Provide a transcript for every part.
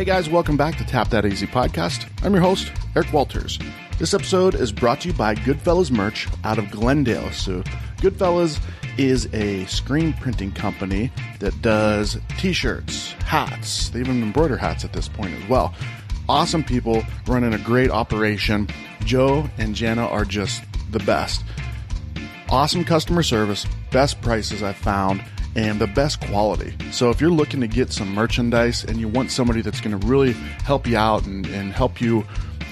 Hey guys, welcome back to Tap That Easy podcast. I'm your host, Eric Walters. This episode is brought to you by Goodfellas Merch out of Glendale. So, Goodfellas is a screen printing company that does t shirts, hats, they even embroider hats at this point as well. Awesome people running a great operation. Joe and Jana are just the best. Awesome customer service, best prices I've found, and the best quality. So if you're looking to get some merchandise and you want somebody that's going to really help you out and, and help you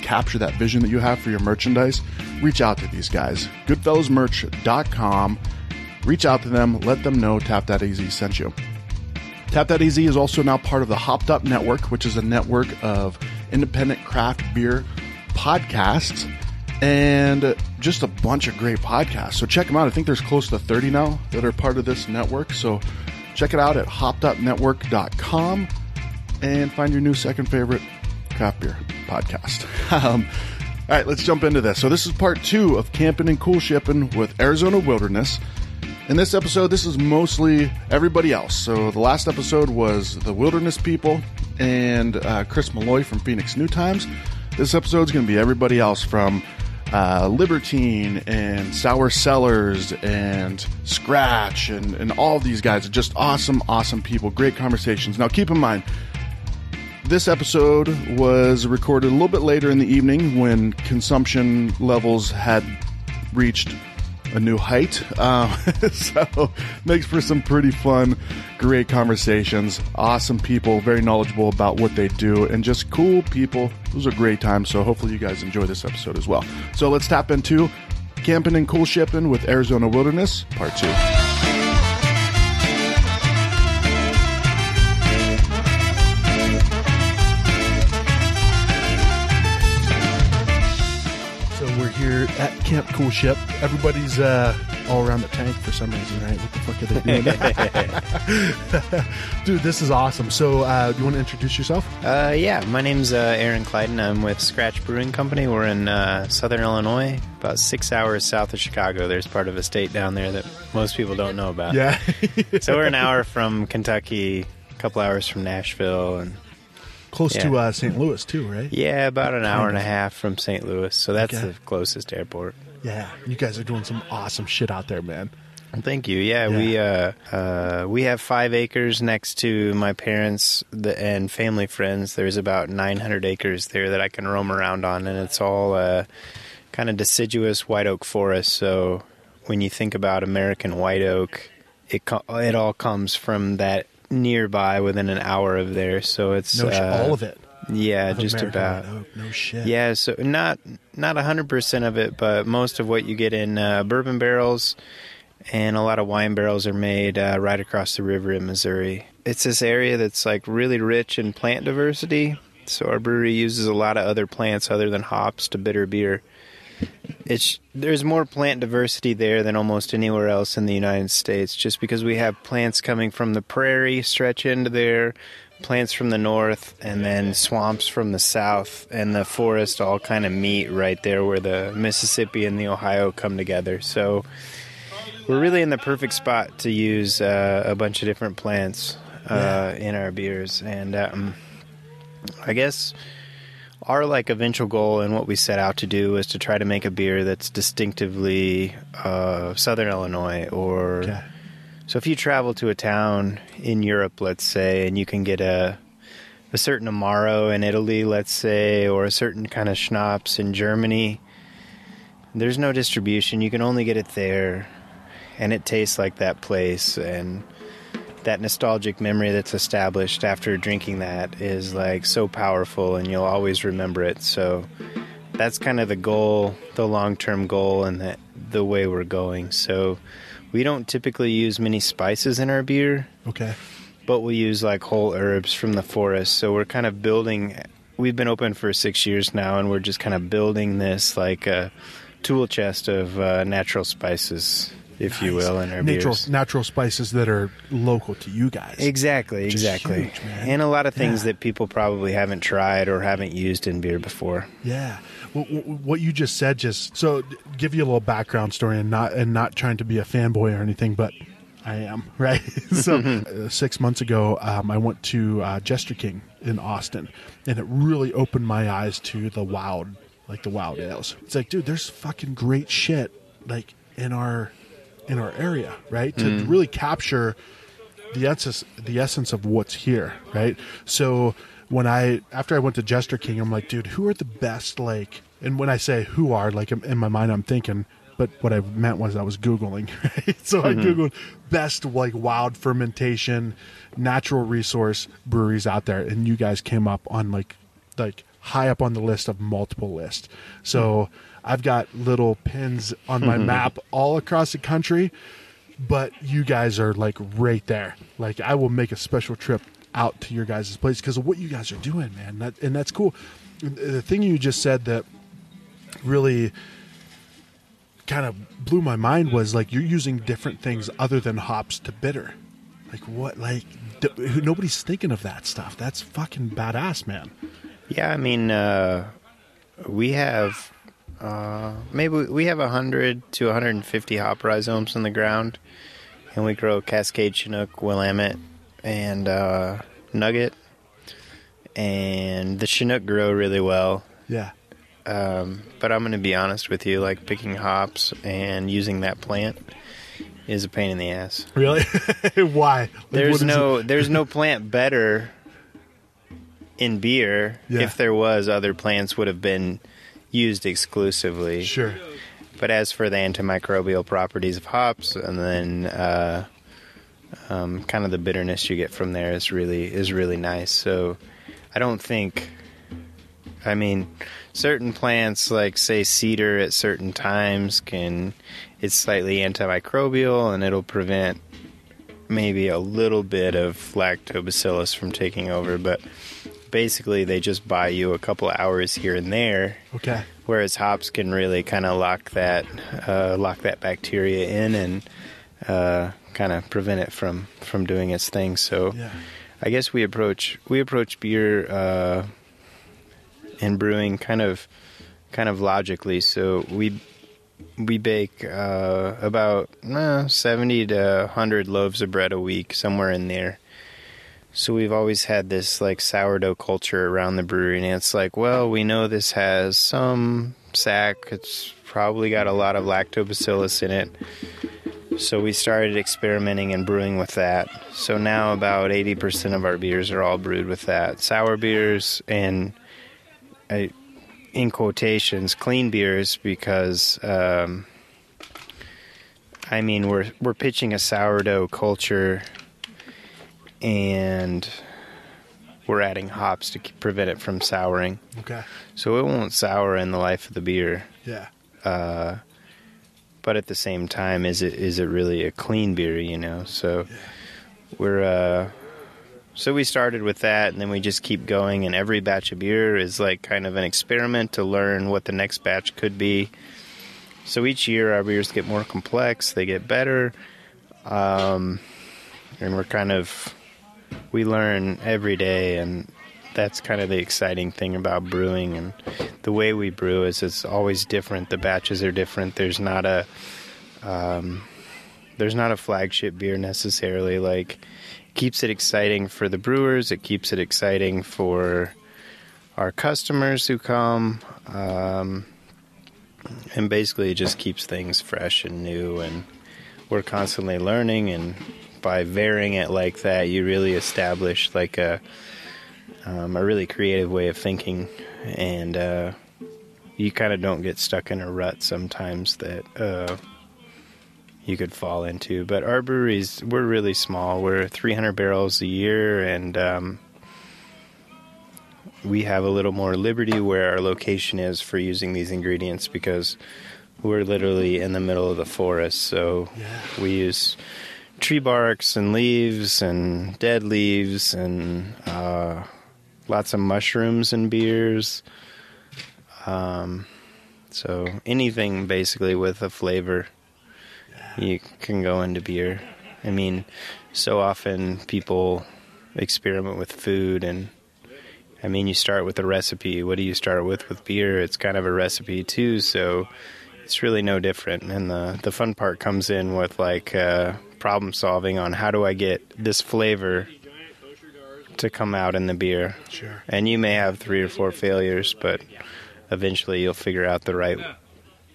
capture that vision that you have for your merchandise, reach out to these guys. Goodfellasmerch.com. Reach out to them, let them know Tap That Easy sent you. Tap That Easy is also now part of the Hopped Up Network, which is a network of independent craft beer podcasts and just a bunch of great podcasts. So check them out. I think there's close to 30 now that are part of this network. So check it out at hoppedupnetwork.com and find your new second favorite craft beer podcast. Um, all right, let's jump into this. So this is part two of camping and cool shipping with Arizona Wilderness. In this episode, this is mostly everybody else. So the last episode was the Wilderness people and uh, Chris Malloy from Phoenix New Times. This episode is going to be everybody else from uh, Libertine and Sour Cellars and Scratch and, and all these guys are just awesome, awesome people. Great conversations. Now, keep in mind, this episode was recorded a little bit later in the evening when consumption levels had reached a new height. Um, so makes for some pretty fun, great conversations. Awesome people, very knowledgeable about what they do, and just cool people. It was a great time. So hopefully you guys enjoy this episode as well. So let's tap into camping and cool shipping with Arizona Wilderness Part Two. Here at Camp Cool Ship. Everybody's uh, all around the tank for some reason, right? What the fuck are they doing? Dude, this is awesome. So, uh, do you want to introduce yourself? Uh, yeah, my name's uh, Aaron Kleidon. I'm with Scratch Brewing Company. We're in uh, southern Illinois, about six hours south of Chicago. There's part of a state down there that most people don't know about. Yeah. So we're an hour from Kentucky, a couple hours from Nashville, and Close Yeah. to uh, St. Louis, too, right? yeah, about an hour and a half from St. Louis. So that's Okay. the closest airport. Yeah. You guys are doing some awesome shit out there, man. Thank you. Yeah, we uh, uh, we have five acres next to my parents the, and family friends. There's about 900 acres there that I can roam around on, and it's all uh, kind of deciduous white oak forest. So when you think about American white oak, it it all comes from that nearby within an hour of there. So it's No, uh, all of it. Yeah, of just American about. Oak. No shit. Yeah, so not not hundred percent of it, but most of what you get in uh, bourbon barrels and a lot of wine barrels are made uh, right across the river in Missouri. It's this area that's like really rich in plant diversity. So our brewery uses a lot of other plants other than hops to bitter beer. It's there's more plant diversity there than almost anywhere else in the United States, just because we have plants coming from the prairie stretch into there, plants from the north, and then swamps from the south, and the forest all kind of meet right there where the Mississippi and the Ohio come together. So we're really in the perfect spot to use uh, a bunch of different plants uh, in our beers, and um, I guess our like eventual goal and what we set out to do is to try to make a beer that's distinctively uh, Southern Illinois or Okay. so if you travel to a town in Europe, let's say, and you can get a a certain Amaro in Italy, let's say, or a certain kind of schnapps in Germany, there's no distribution. You can only get it there, and it tastes like that place. And that nostalgic memory that's established after drinking that is like so powerful, and you'll always remember it. So that's kind of the goal, the long term goal, and the, the way we're going. So we don't typically use many spices in our beer, Okay. but we use like whole herbs from the forest. So we're kind of building. We've been open for six years now, and we're just kind of building this like a tool chest of uh, natural spices, if you will, in our natural beers. natural spices that are local to you guys. Exactly, exactly. huge, and a lot of things Yeah. that people probably haven't tried or haven't used in beer before. Yeah. Well, what you just said just so give you a little background story and not and not trying to be a fanboy or anything, but I am right. so uh, six months ago, um, I went to uh, Jester King in Austin, and it really opened my eyes to the wild, like the wild ales. It's like, dude, there's fucking great shit like in our in our area, right? To mm. really capture the essence the essence of what's here, right? So when I after I went to Jester King, I'm like, dude, who are the best like? And when I say who are, like in my mind, I'm thinking. But what I meant was I was googling, right? So I mm-hmm. googled best like wild fermentation, natural resource breweries out there, and you guys came up on like like high up on the list of multiple lists. So hmm. I've got little pins on my map all across the country but you guys are like right there. Like I will make a special trip out to your guys' place because of what you guys are doing, man. That, and that's cool. The thing you just said that really kind of blew my mind was like you're using different things other than hops to bitter. Like what? Like d- nobody's thinking of that stuff. That's fucking badass, man. Yeah, I mean, uh, we have uh, maybe we have 100 to 150 hop rhizomes in the ground, and we grow Cascade Chinook, Willamette, and uh, Nugget. And the Chinook grow really well, Yeah. um, but I'm going to be honest with you, like picking hops and using that plant is a pain in the ass. Really? Why? Like, There's no there's no plant better in beer. Yeah. If there was, other plants would have been used exclusively. Sure. But as for the antimicrobial properties of hops, and then uh, um, kind of the bitterness you get from there is really is really nice. So I don't think. I mean, certain plants like say cedar at certain times can it's slightly antimicrobial and it'll prevent maybe a little bit of lactobacillus from taking over, but basically they just buy you a couple of hours here and there Okay. whereas hops can really kind of lock that uh, lock that bacteria in and uh, kind of prevent it from from doing its thing. So Yeah. I guess we approach we approach beer uh, and brewing kind of kind of logically. So we we bake uh, about uh, seventy to hundred loaves of bread a week, somewhere in there. So we've always had this like sourdough culture around the brewery, and it's like, well, we know this has some sack. It's probably got a lot of lactobacillus in it. So we started experimenting and brewing with that. So now about 80% of our beers are all brewed with that. Sour beers and, I, in quotations, clean beers because, um, I mean, we're we're pitching a sourdough culture, and we're adding hops to prevent it from souring. Okay. So it won't sour in the life of the beer Yeah. Uh, but at the same time is it is it really a clean beer you know so we're uh so we started with that and then we just keep going and every batch of beer is like kind of an experiment to learn what the next batch could be so each year our beers get more complex they get better um and we're kind of we learn every day and that's kind of the exciting thing about brewing and the way we brew is it's always different the batches are different there's not a um, there's not a flagship beer necessarily like keeps it exciting for the brewers it keeps it exciting for our customers who come um, and basically it just keeps things fresh and new and we're constantly learning and by varying it like that you really establish like a um, a really creative way of thinking. And uh, you kind of don't get stuck in a rut sometimes that uh, you could fall into. But our breweries we're really small. We're 300 barrels a year and um, we have a little more liberty where our location is for using these ingredients because we're literally in the middle of the forest. So Yeah. we use tree barks and leaves and dead leaves and uh, lots of mushrooms and beers um, so anything basically with a flavor you can go into beer i mean so often people experiment with food and I mean, you start with a recipe. What do you start with with beer? It's kind of a recipe too, so it's really no different. And the the fun part comes in with like uh, problem solving on how do I get this flavor to come out in the beer. Sure. And you may have three or four failures, but eventually you'll figure out the right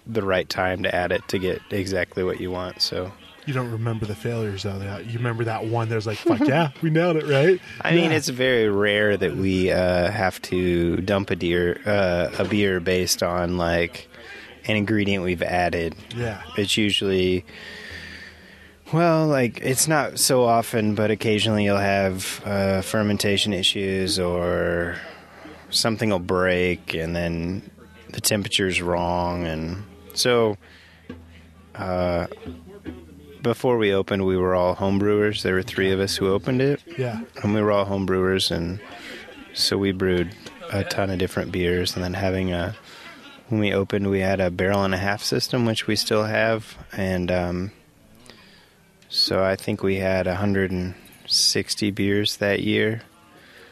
the right time to add it to get exactly what you want. So You don't remember the failures though. that- You remember that one that was like, "Fuck yeah, we nailed it!" Right? I mean, it's very rare that we uh, have to dump a deer uh, a beer based on like an ingredient we've added. yeah, It's usually well, like it's not so often, but occasionally you'll have uh, fermentation issues or something will break, and then the temperature's wrong, and so. Uh, before we opened, we were all homebrewers. There were three of us who opened it, yeah, and we were all homebrewers, and so we brewed a ton of different beers. And then having a when we opened, we had a barrel and a half system, which we still have, and um, so I think we had 160 beers that year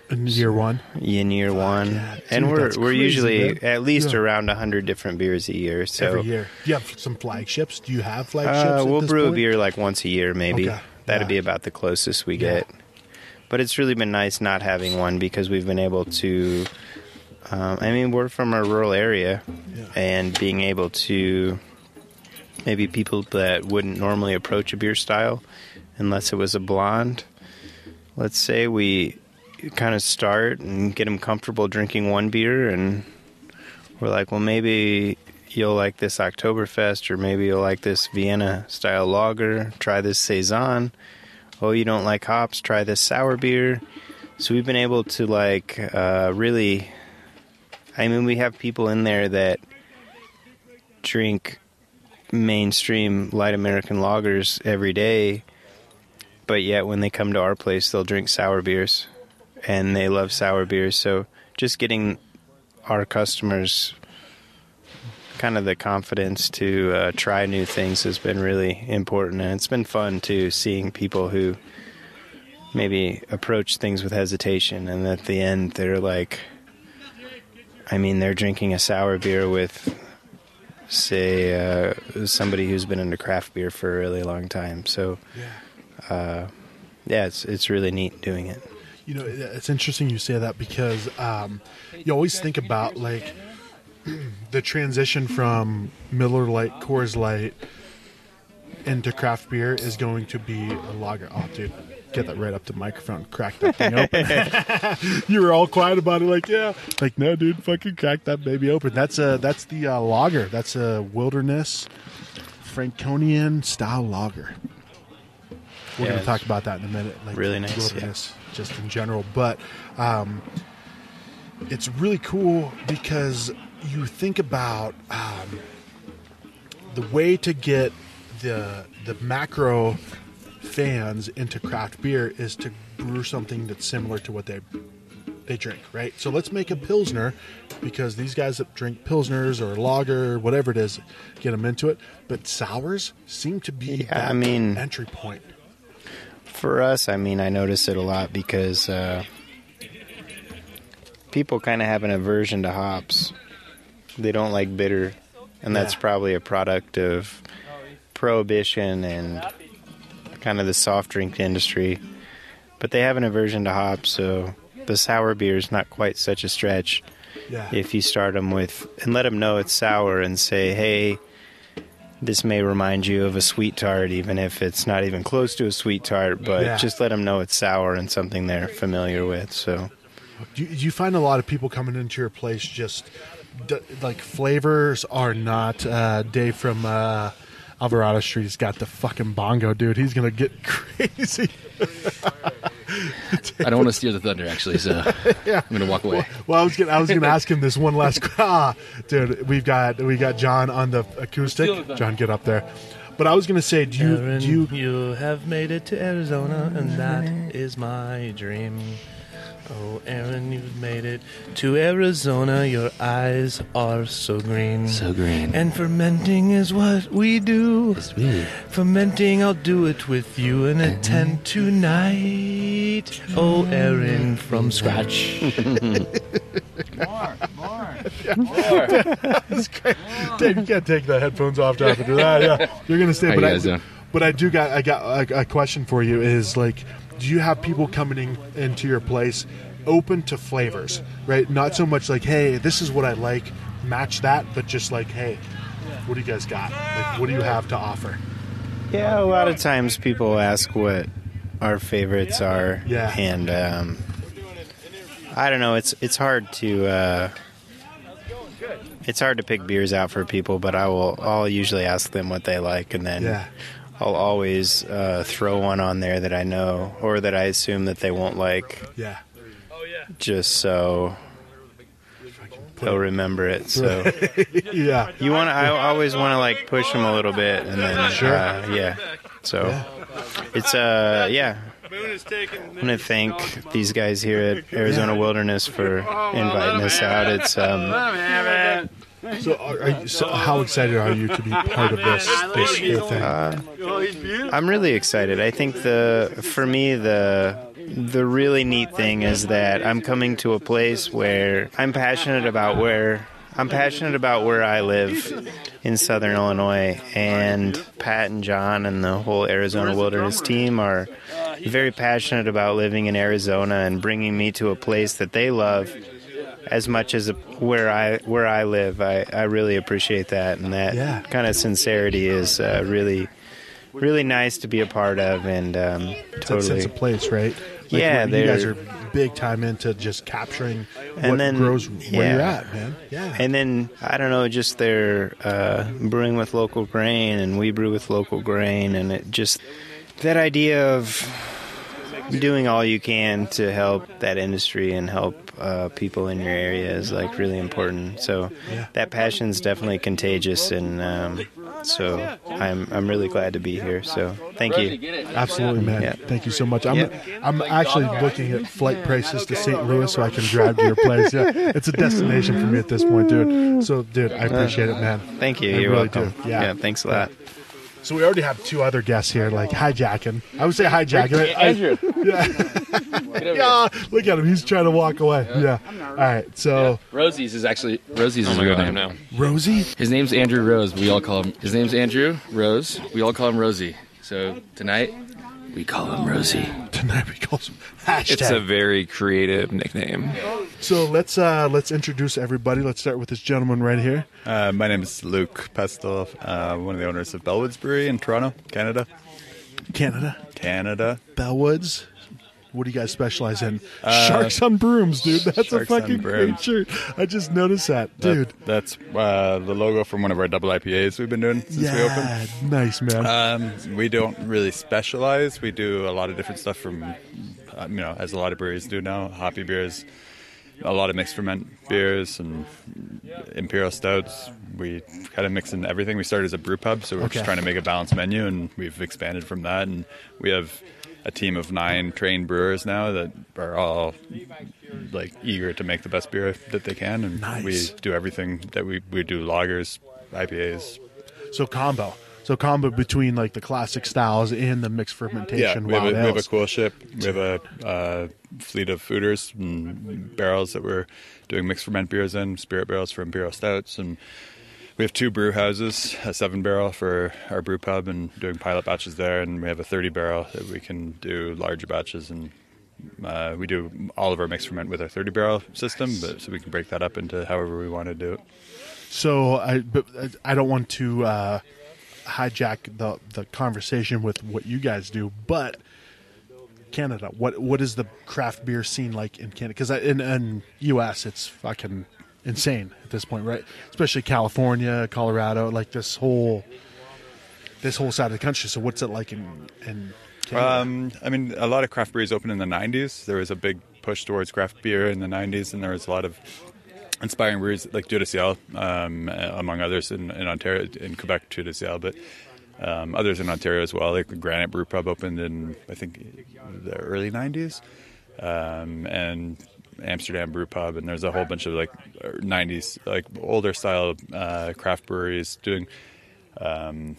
in year one. in year one, yeah, and dude, we're we're crazy, usually man. at least Yeah. around 100 different beers a year. So every year. Do you have some flagships? Do you have flagships? Uh, we'll brew a beer like once a year, maybe. Okay, That'd yeah. be about the closest we Yeah. get. But it's really been nice not having one because we've been able to. Um, I mean, we're from a rural area, and being able to maybe people that wouldn't normally approach a beer style unless it was a blonde. Let's say we kind of start and get them comfortable drinking one beer, and we're like, well, maybe you'll like this Oktoberfest, or maybe you'll like this Vienna style lager. Try this saison. Oh, you don't like hops? Try this sour beer. So we've been able to like uh, really. I mean, we have people in there that drink mainstream light American lagers every day, but yet when they come to our place, they'll drink sour beers, and they love sour beers. So just getting our customers kind of the confidence to uh, try new things has been really important, and it's been fun too seeing people who maybe approach things with hesitation, and at the end they're like, I mean, they're drinking a sour beer with say uh, somebody who's been into craft beer for a really long time. So Yeah. yeah, it's it's really neat doing it. You know, it's interesting you say that because um, you always think about like the transition from Miller Lite, Coors Light into craft beer is going to be a lager. Oh, dude, get that right up to microphone, crack that thing open. you were all quiet about it, like yeah, like no, dude, fucking crack that baby open. That's a that's the uh, lager. That's a wilderness Franconian style lager. We're Yeah, going to talk about that in a minute. Like really nice, yeah. wilderness, just in general. But um, it's really cool because you think about um, the way to get the the macro fans into craft beer is to brew something that's similar to what they they drink, right? So let's make a pilsner because these guys that drink pilsners or lager, whatever it is, get them into it. But sours seem to be Yeah, I mean- entry point. For us, I mean, I notice it a lot because uh, people kind of have an aversion to hops. They don't like bitter, and that's Yeah. probably a product of prohibition and kind of the soft drink industry. But they have an aversion to hops, so the sour beer is not quite such a stretch. Yeah. if you start them with and let them know it's sour and say hey this may remind you of a sweet tart even if it's not even close to a sweet tart but Yeah. just let them know it's sour and something they're familiar with so Do you, do you find a lot of people coming into your place just d- like flavors are not uh, Dave from uh, Alvarado Street has got the fucking bongo, dude. He's gonna get crazy. I don't want to steer the thunder, actually, so yeah. I'm going to walk away. Well, I was gonna I was gonna ask him this one last. Ah, dude, we've got we got John on the acoustic. John, get up there. But I was gonna say, do you Aaron, do you you have made it to Arizona, and that is my dream. Oh, Aaron, you've made it to Arizona. Your eyes are so green. So green. And fermenting is what we do. It's me. Fermenting, I'll do it with you in a tent tonight. Oh, Aaron from mm-hmm. scratch. More, more, more. Dave, you can't take the headphones off to after that. Yeah, you're gonna stay. How but I, doing? but I do got I got a, a question for you. Is like, do you have people coming in, into your place open to flavors, right? Not so much like, hey, this is what I like, match that, but just like, hey, what do you guys got? Like, what do you have to offer? Yeah, a lot of times people ask what our favorites are. Yeah. And um, I don't know. It's it's hard to uh, it's hard to pick beers out for people, but I will. I'll usually ask them what they like, and then Yeah. I'll always uh, throw one on there that I know or that I assume that they won't like, Yeah. Oh yeah. Just so they'll remember it. So Yeah. you want to. I always want to like push them a little bit, and then Sure. uh, yeah. So it's uh yeah. I want to thank these guys here at Arizona Wilderness for inviting us out. It's um, So, are, are you, so how excited are you to be part of this this whole thing? I'm really excited. I think the for me the the really neat thing is that I'm coming to a place where I'm passionate about where I'm passionate about where I live in southern Illinois and Pat and John and the whole Arizona Wilderness team are very passionate about living in Arizona and bringing me to a place that they love as much as where I where I live. I, I really appreciate that and that Yeah. kind of sincerity is uh, really really nice to be a part of and um, That totally sense of place, right? Like Yeah, where you guys they're- big time into just capturing what And then- grows where yeah. you're at, man. Yeah. and then I don't know, just their uh, brewing with local grain, and we brew with local grain, and it just that idea of doing all you can to help that industry and help uh, people in your area is like really important. So Yeah. that is definitely contagious, and um, so I'm I'm really glad to be here. So thank you. Absolutely, man. Yeah. Thank you so much. I'm Yeah. I'm actually looking at flight prices to St. Louis so I can drive to your place. Yeah, it's a destination for me at this point, dude. So, dude, I appreciate it, man. Thank you. I You're really welcome. do. Yeah. thanks a lot. So we already have two other guests here, like hijacking. I would say hijacking. I- I- Andrew. yeah, look at him. He's trying to walk away. Yeah. All right. So Rosie's is actually Rosie's Oh is my god, name now. Rosie. His name's Andrew Rose. We all call him. His name's Andrew Rose. We all call him Rosie. So tonight we call him Rosie. Tonight we call him hashtag. It's a very creative nickname. so let's uh let's introduce everybody. Let's start with this gentleman right here. Uh, my name is Luke Pestl, uh, one of the owners of Bellwoods Brewery in Toronto, Canada. Canada. Canada. Bellwoods. What do you guys specialize in? Sharks on brooms, dude. That's a fucking great shirt. I just noticed that, dude. That- that's uh, the logo from one of our double IPAs we've been doing since we opened. yeah, nice man. Um, we don't really specialize. We do a lot of different stuff from, uh, you know, as a lot of breweries do now. Hoppy beers, a lot of mixed ferment beers, and imperial stouts. We kind of mix in everything. We started as a brew pub, so we're Okay. just trying to make a balanced menu, and we've expanded from that. And we have a team of nine trained brewers now that are all like eager to make the best beer that they can, and Nice. we do everything that we we do lagers, IPAs, so combo. So combo between like the classic styles and the mixed Yeah, fermentation we have, a, we have a cool ship. We have a uh, fleet of foeders and barrels that we're doing mixed ferment beers in, spirit barrels for imperial stouts, and we have two brew houses, a seven barrel for our brew pub, and doing pilot batches there, and we have a thirty barrel that we can do larger batches and. Uh, we do all of our mixed ferment with our 30 barrel system, but so we can break that up into however we want to do it. So I, but I don't want to uh, hijack the the conversation with what you guys do, but Canada, what what is the craft beer scene like in Canada? Because in, in U.S. it's fucking insane this point, right? Especially California, Colorado, like this whole this whole side of the country. So what's it like in in Um, I mean, a lot of craft breweries opened in the 90s. There was a big push towards craft beer in the 90s, and there was a lot of inspiring breweries like de Ciel, um, among others in, in Ontario, in Quebec, Dieu but um, others in Ontario as well. Like Granite Brew Pub opened in, I think, the early 90s, um, and Amsterdam Brew Pub, and there's a whole bunch of like 90s, like older style uh, craft breweries doing um,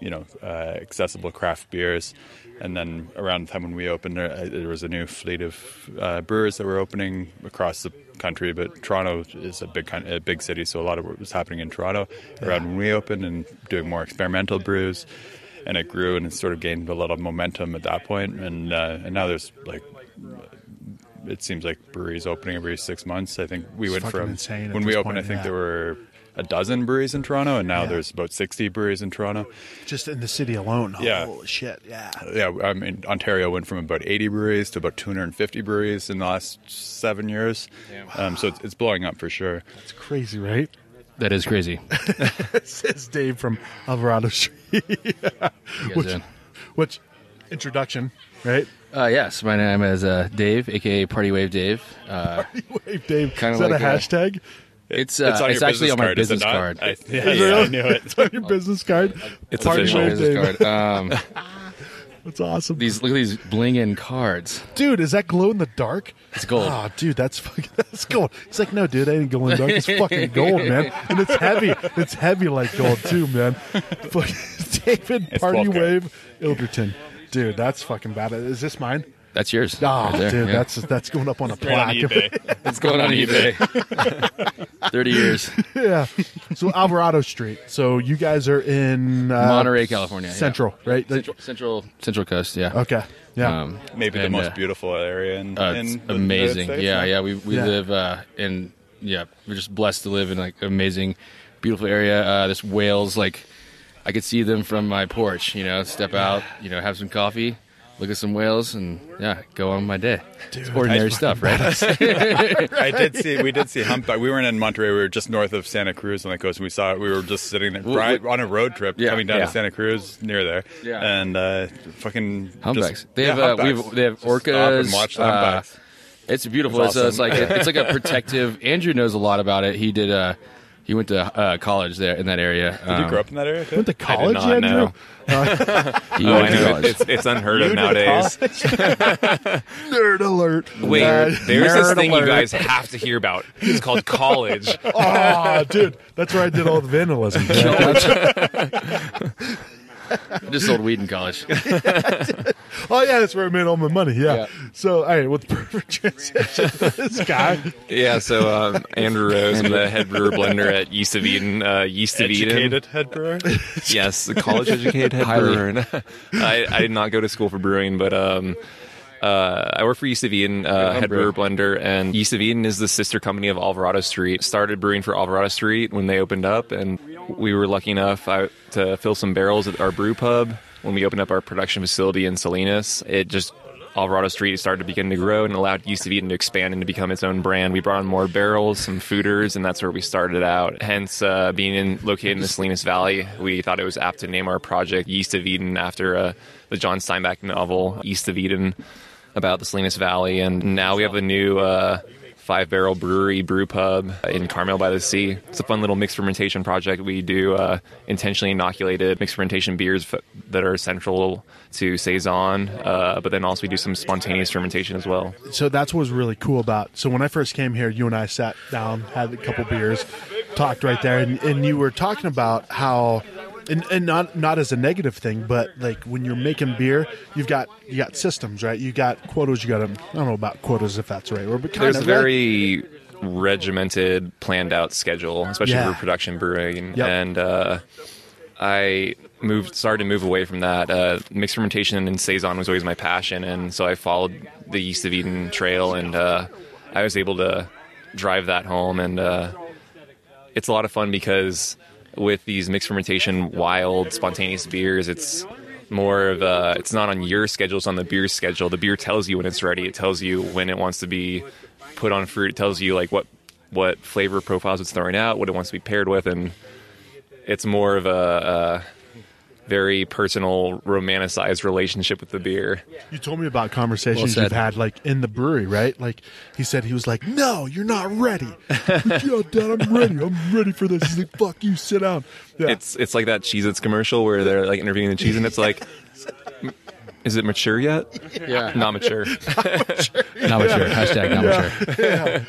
you know, uh, accessible craft beers. And then around the time when we opened, there, uh, there was a new fleet of uh, brewers that were opening across the country. But Toronto is a big a big city, so a lot of what was happening in Toronto around when we opened, and doing more experimental brews. and it grew and it sort of gained a lot of momentum at that point, and uh, and now there's like. It seems like breweries opening every six months. I think we It's went from insane when we opened. point, I think yeah. there were a dozen breweries in Toronto, and now Yeah. there's about sixty breweries in Toronto. Just in the city alone. Yeah. Holy shit. Yeah. Yeah, I mean, Ontario went from about 80 breweries to about 250 breweries in the last seven years. Um, so it's, it's blowing up for sure. It's crazy, right? That is crazy. This is Dave from Alvarado Street. You which, which introduction, right? Uh, yes, my name is uh, Dave, aka Party Wave Dave. Uh, Wave Dave. Kinda is that like a a- hashtag? it's uh, it's, your actually on my business business card, card. is it not? I, yeah, Is it yeah, I knew it. It's on your business card. It's Party official. Wave business Dave. card. Um, That's awesome. these look at these bling in cards. dude, is that glow in the dark? It's gold. Oh, dude, that's fucking that's gold. He's like, no, dude, I ain't glow in the dark. It's fucking gold, man, and it's heavy. It's heavy like gold too, man. Fucking David It's Party 12K. Wave Ilderton, dude, that's fucking bad. Is this mine? That's yours. Oh, right there, dude, yeah. that's that's going up on a Right on plaque. eBay. it's going on eBay. Thirty years, yeah. So Alvarado Street. So you guys are in uh, Monterey, California. yeah. Central, right? Central, Central, Central Coast. Yeah. Okay. Yeah. Um, Maybe the most uh, beautiful area in, Uh, in it's the amazing. United States, yeah, yeah. We we Yeah. live uh, in yeah. We're just blessed to live in like amazing, beautiful area. Uh, this whales like I could see them from my porch. You know, step out. You know, have some coffee, look at some whales, and yeah, go on my day. it's ordinary stuff, right? I did see. We did see humpback. We weren't in Monterey. We were just north of Santa Cruz on the coast. And we saw it. We were just sitting there right, on a road trip Yeah, coming down yeah. to Santa Cruz near there. Yeah. and uh, fucking Humpbacks. Just, They have yeah, uh, we humpbacks. have, they have orcas. and watch the uh, humpbacks. it's beautiful. It's It's, uh, it's like it's like a protective. Andrew knows a lot about it. He did. Uh, he went to uh, college there in that area. Did you grow up in that area? Too? Went to college, not Andrew? know. He Oh, went I to know. college. It's, it's unheard of nowadays. Nerd alert. Wait, Uh, there's this nerd thing alert. you guys have to hear about. It's called college. Oh, dude, that's where I did all the vandalism. I just sold weed in college. oh yeah, that's where I made all my money. Yeah. Yeah. So, all right, with the perfect transition, to this guy. Yeah, so um, Andrew Rose, I'm the head brewer blender at Yeast of Eden. Uh, Yeast of Eden. Educated head brewer. Yes, a college educated head Highly. brewer. And I, I did not go to school for brewing, but um, uh, I work for Yeast of Eden, uh, head brewer blender, and Yeast of Eden is the sister company of Alvarado Street. Started brewing for Alvarado Street when they opened up, and we were lucky enough to fill some barrels at our brew pub when we opened up our production facility in Salinas. It just Alvarado Street started to begin to grow and allowed Yeast of Eden to expand and to become its own brand. We brought on more barrels, some foeders, and that's where we started out. Hence, uh, being in, located in the Salinas Valley, we thought it was apt to name our project Yeast of Eden after uh, the John Steinbeck novel, East of Eden, about the Salinas Valley. And now we have a new uh, five barrel brewery brew pub in Carmel by the Sea. It's a fun little mixed fermentation project. We do uh, intentionally inoculated mixed fermentation beers f- that are central to Saison, uh, but then also we do some spontaneous fermentation as well. So that's what was really cool about. So when I first came here, you and I sat down, had a couple beers, talked right there, and, and you were talking about how. And, and not not as a negative thing, but like when you're making beer, you've got you got systems, right? You got quotas. You got them. I don't know about quotas if that's right, but kind There's of a very regimented, planned out schedule, especially Yeah. for production brewing. Yep. And uh, I moved, started to move away from that. Uh, mixed fermentation and saison was always my passion, and so I followed the Yeast of Eden trail, and uh, I was able to drive that home. And uh, it's a lot of fun because with these mixed fermentation, wild, spontaneous beers, it's more of a, it's not on your schedule, it's on the beer's schedule. The beer tells you when it's ready. It tells you when it wants to be put on fruit. It tells you like what what flavor profiles it's throwing out, what it wants to be paired with, and it's more of a, a very personal, romanticized relationship with the beer. You told me about conversations Well you've had, like in the brewery, right? Like he said, he was like, "No, you're not ready." Yeah, Dad, I'm ready. I'm ready for this. He's like, "Fuck you, sit down." Yeah. It's it's like that Cheez-Its commercial where they're like interviewing the cheese, and it's like, is it mature yet? Yeah. Not mature. Not mature. Hashtag not mature.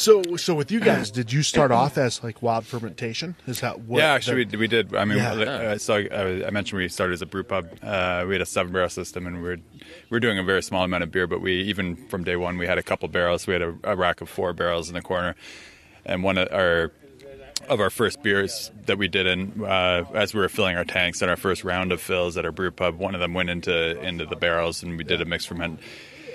So, so with you guys, did you start off as like wild fermentation? Is that what? yeah, actually, we, we did. I mean, Yeah. uh, so I, I mentioned we started as a brew pub. Uh, we had a seven barrel system, and we were we were doing a very small amount of beer. But we even from day one, we had a couple barrels. We had a, a rack of four barrels in the corner, and one of our of our first beers that we did in uh, as we were filling our tanks and our first round of fills at our brew pub. One of them went into into the barrels, and we did a mix ferment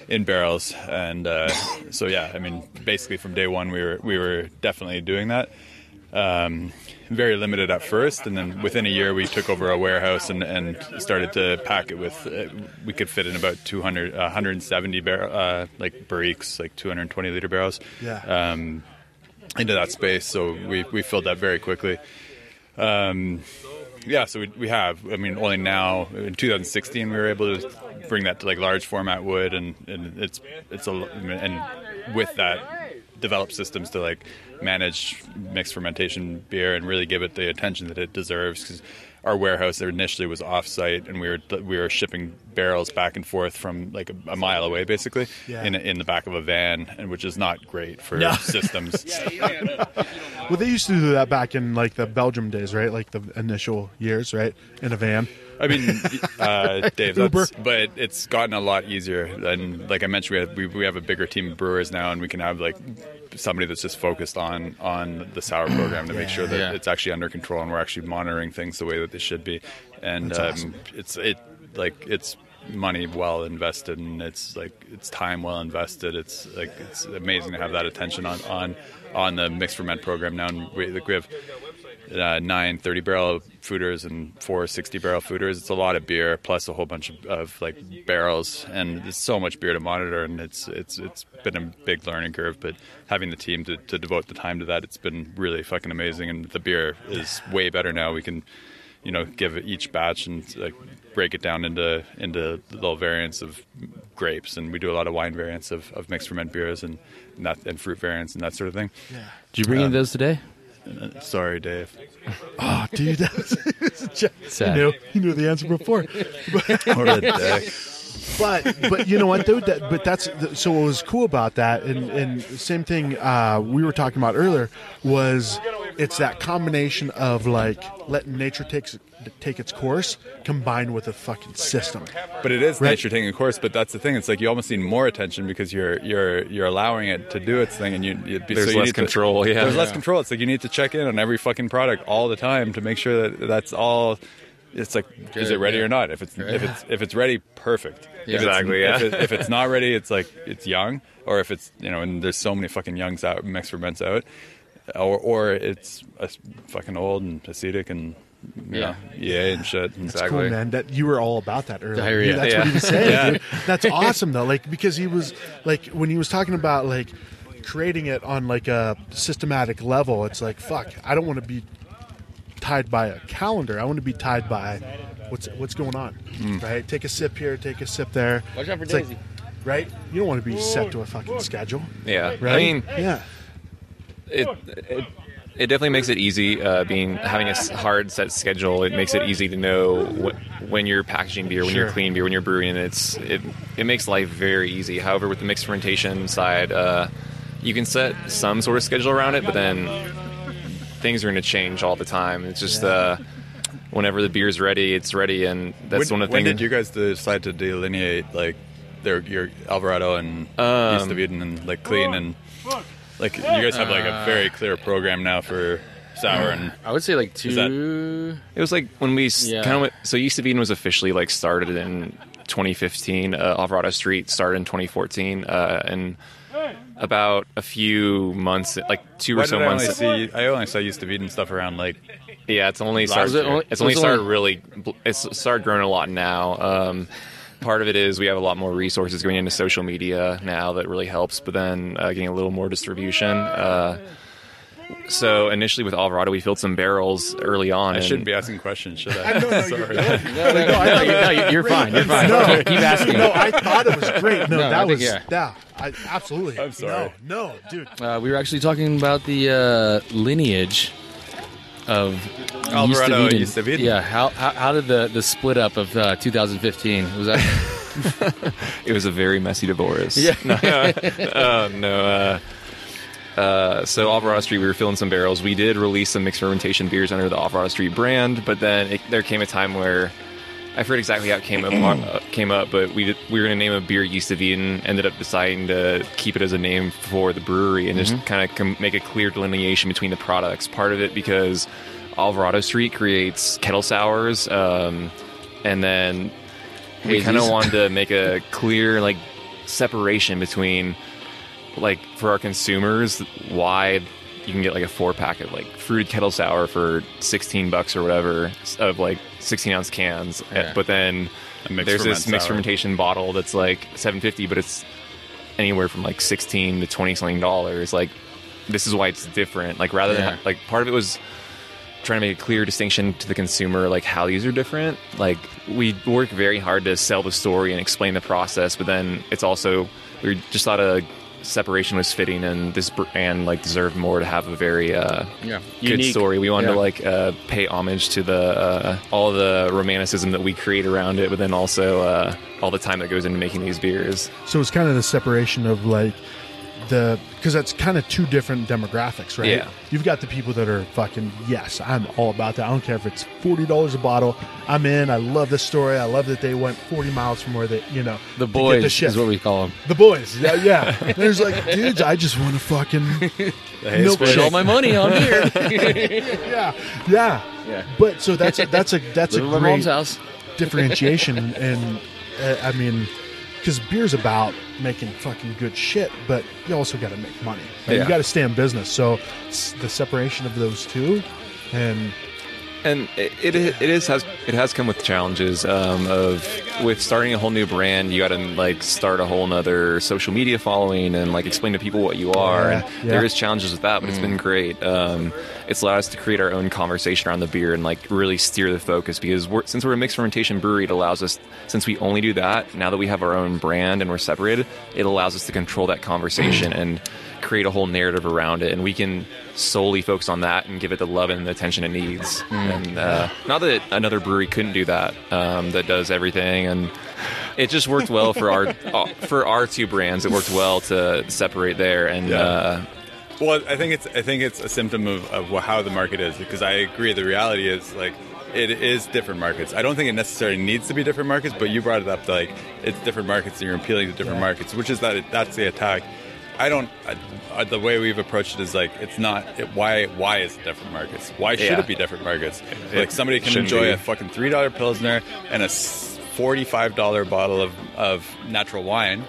in barrels. And uh, so yeah, I mean, basically from day one, we were we were definitely doing that. Um, very limited at first, and then within a year, we took over a warehouse and, and started to pack it with. Uh, we could fit in about 200, uh, 170 barrel, uh, like barriques, like 220 liter barrels. Yeah. Um, into that space, so we, we filled that very quickly. Um, yeah, so we, we have. I mean, only now in 2016 we were able to bring that to like large format wood, and, and it's it's a and with that develop systems to like manage mixed fermentation beer and really give it the attention that it deserves because our warehouse initially was off-site and we were we were shipping barrels back and forth from like a, a mile away basically Yeah. in in the back of a van and which is not great for No. systems Well, they used to do that back in like the Belgium days, right? Like the initial years, right? In a van. I mean, uh, Dave, that's, but it's gotten a lot easier. And like I mentioned, we have, we, we have a bigger team of brewers now, and we can have like somebody that's just focused on on the sour program to make sure that Yeah. it's actually under control and we're actually monitoring things the way that they should be. And um, awesome. it's it like it's money well invested and it's like it's time well invested. It's like it's amazing to have that attention on on on the mixed ferment program now. And we, like we have uh, nine 30 barrel foeders and four 60 barrel foeders. It's a lot of beer plus a whole bunch of, of like barrels, and there's so much beer to monitor. And it's it's it's been a big learning curve. But having the team to, to devote the time to that, it's been really fucking amazing. And the beer is way better now. We can you know give each batch and like break it down into into little variants of grapes and we do a lot of wine variants of, of mixed ferment beers and, and that and fruit variants and that sort of thing Yeah. Did you bring in those today? Sorry dave Oh, dude, that was, you Sad. knew you knew the answer before. what a dick but but you know what dude that, but that's so what was cool about that and and same thing uh, we were talking about earlier was it's that combination of like letting nature take take its course combined with a fucking system But it is Right. nature taking a course. But that's the thing. It's like you almost need more attention because you're you're you're allowing it to do its thing, and you, you There's you less need to- control, yeah. there's less control. It's like you need to check in on every fucking product all the time to make sure that that's all. It's like, is it ready yeah. or not? If it's if it's if it's ready, perfect. If it's- Exactly, yeah. If, it, if it's not ready, it's like it's young, or if it's you know, and there's so many fucking youngs out, mixed ferments out, or or it's uh, fucking old and acidic and you Yeah. know, EA and shit. And Exactly. cool man that you were all about that earlier Diarrhea. Dude, that's Yeah. what he was saying Yeah. dude. that's awesome though like because he was like when he was talking about like creating it on like a systematic level it's like fuck i don't want to be tied by a calendar. I want to be tied by what's what's going on right? Take a sip here take a sip there. Watch out for It's like, right? You don't want to be set to a fucking schedule Yeah, right? I mean, yeah. it, it it definitely makes it easy. Uh, being having a hard set schedule, it makes it easy to know wh- when you're packaging beer, when Sure. you're cleaning beer, when you're brewing. And it's it it makes life very easy. However, with the mixed fermentation side, uh, you can set some sort of schedule around it, but then things are going to change all the time. It's just uh, whenever the beer's ready, it's ready, and that's when, one of the when things. did you guys decide to delineate like their your Alvarado and Um, East of Eden and like clean and like you guys have like a very clear program now for sour and I would say like two. that- It was like when we Yeah. kind of went, so East of Eden was officially like started in 2015. Uh, Alvarado Street started in 2014, uh, and about a few months, like two why or so did I only months. see I only saw East of Eden stuff around like Yeah, it's only started. it only- it's only it started only- really. It's started growing a lot now. Um, part of it is we have a lot more resources going into social media now that really helps. But then uh, getting a little more distribution. Uh, so initially with Alvarado, we filled some barrels early on. I and- shouldn't be asking questions, should I? no, no, you're. No, no, no, you- no, you- you're fine. You're fine. No. Keep asking. no i thought it was great no, No, I that think, was yeah. yeah I, absolutely I'm sorry. no no dude Uh, we were actually talking about the uh, lineage of Alvarado, East of Eden. East of Eden. Yeah, how, how how did the the split up of uh, 2015 was that? It was a very messy divorce. Yeah. no, uh, no. Uh, so Alvarado Street, we were filling some barrels. We did release some mixed fermentation beers under the Alvarado Street brand, but then it, there came a time where I forget exactly how it came up. uh, came up, but we did, we were going to name a beer Yeast of Eden. Ended up deciding to keep it as a name for the brewery and just kind of com- make a clear delineation between the products. Part of it because Alvarado Street creates kettle sours, um, and then we kind of wanted to make a clear like separation between like for our consumers why you can get like a four pack of like fruited kettle sour for 16 bucks or whatever of like 16 ounce cans Yeah. but then there's this mixed sour. fermentation bottle that's like 750 but it's anywhere from like 16 to 20 something dollars like this is why it's different like rather Yeah. than like part of it was trying to make a clear distinction to the consumer like how these are different like we work very hard to sell the story and explain the process but then it's also we just thought a separation was fitting and this brand like deserved more to have a very uh Yeah. good Unique. story we wanted Yeah. to like uh pay homage to the uh all the romanticism that we create around it but then also uh all the time that goes into making these beers So it's kind of the separation of like the because that's kind of two different demographics, right? Yeah. You've got the people that are fucking yes, I'm all about that. I don't care if it's forty dollars a bottle. I'm in. I love this story. I love that they went forty miles from where they, you know, The boys the shit. is what we call them. The boys, yeah, yeah. There's like, dudes, I just want to fucking milk Spend all my money on here. yeah, yeah, Yeah. But so that's a, that's a that's Live a great house. differentiation, and uh, I mean, because beer's about making fucking good shit, but you also got to make money. right? Yeah. You got to stay in business. So the separation of those two, and and it, it it is has it has come with challenges um, of with starting a whole new brand you got to like start a whole nother social media following and like explain to people what you are. Yeah, and yeah. there is challenges with that but it's been great. Um, it's allowed us to create our own conversation around the beer and like really steer the focus because we're, since we're a mixed fermentation brewery it allows us since we only do that now that we have our own brand and we're separated it allows us to control that conversation and create a whole narrative around it and we can solely focus on that and give it the love and the attention it needs and uh, not that another brewery couldn't do that um, that does everything and it just worked well for our uh, for our two brands it worked well to separate there and Yeah. uh, Well, I think it's I think it's a symptom of, of how the market is because I agree. The reality is like it is different markets. I don't think it necessarily needs to be different markets, but you brought it up like it's different markets and you're appealing to different markets, which is that that's the attack. I don't. I, I, the way we've approached it is like it's not. It, why? Why is it different markets? Why should Yeah. it be different markets? It like somebody can enjoy be. a fucking three dollar pilsner and a forty five dollar bottle of of natural wine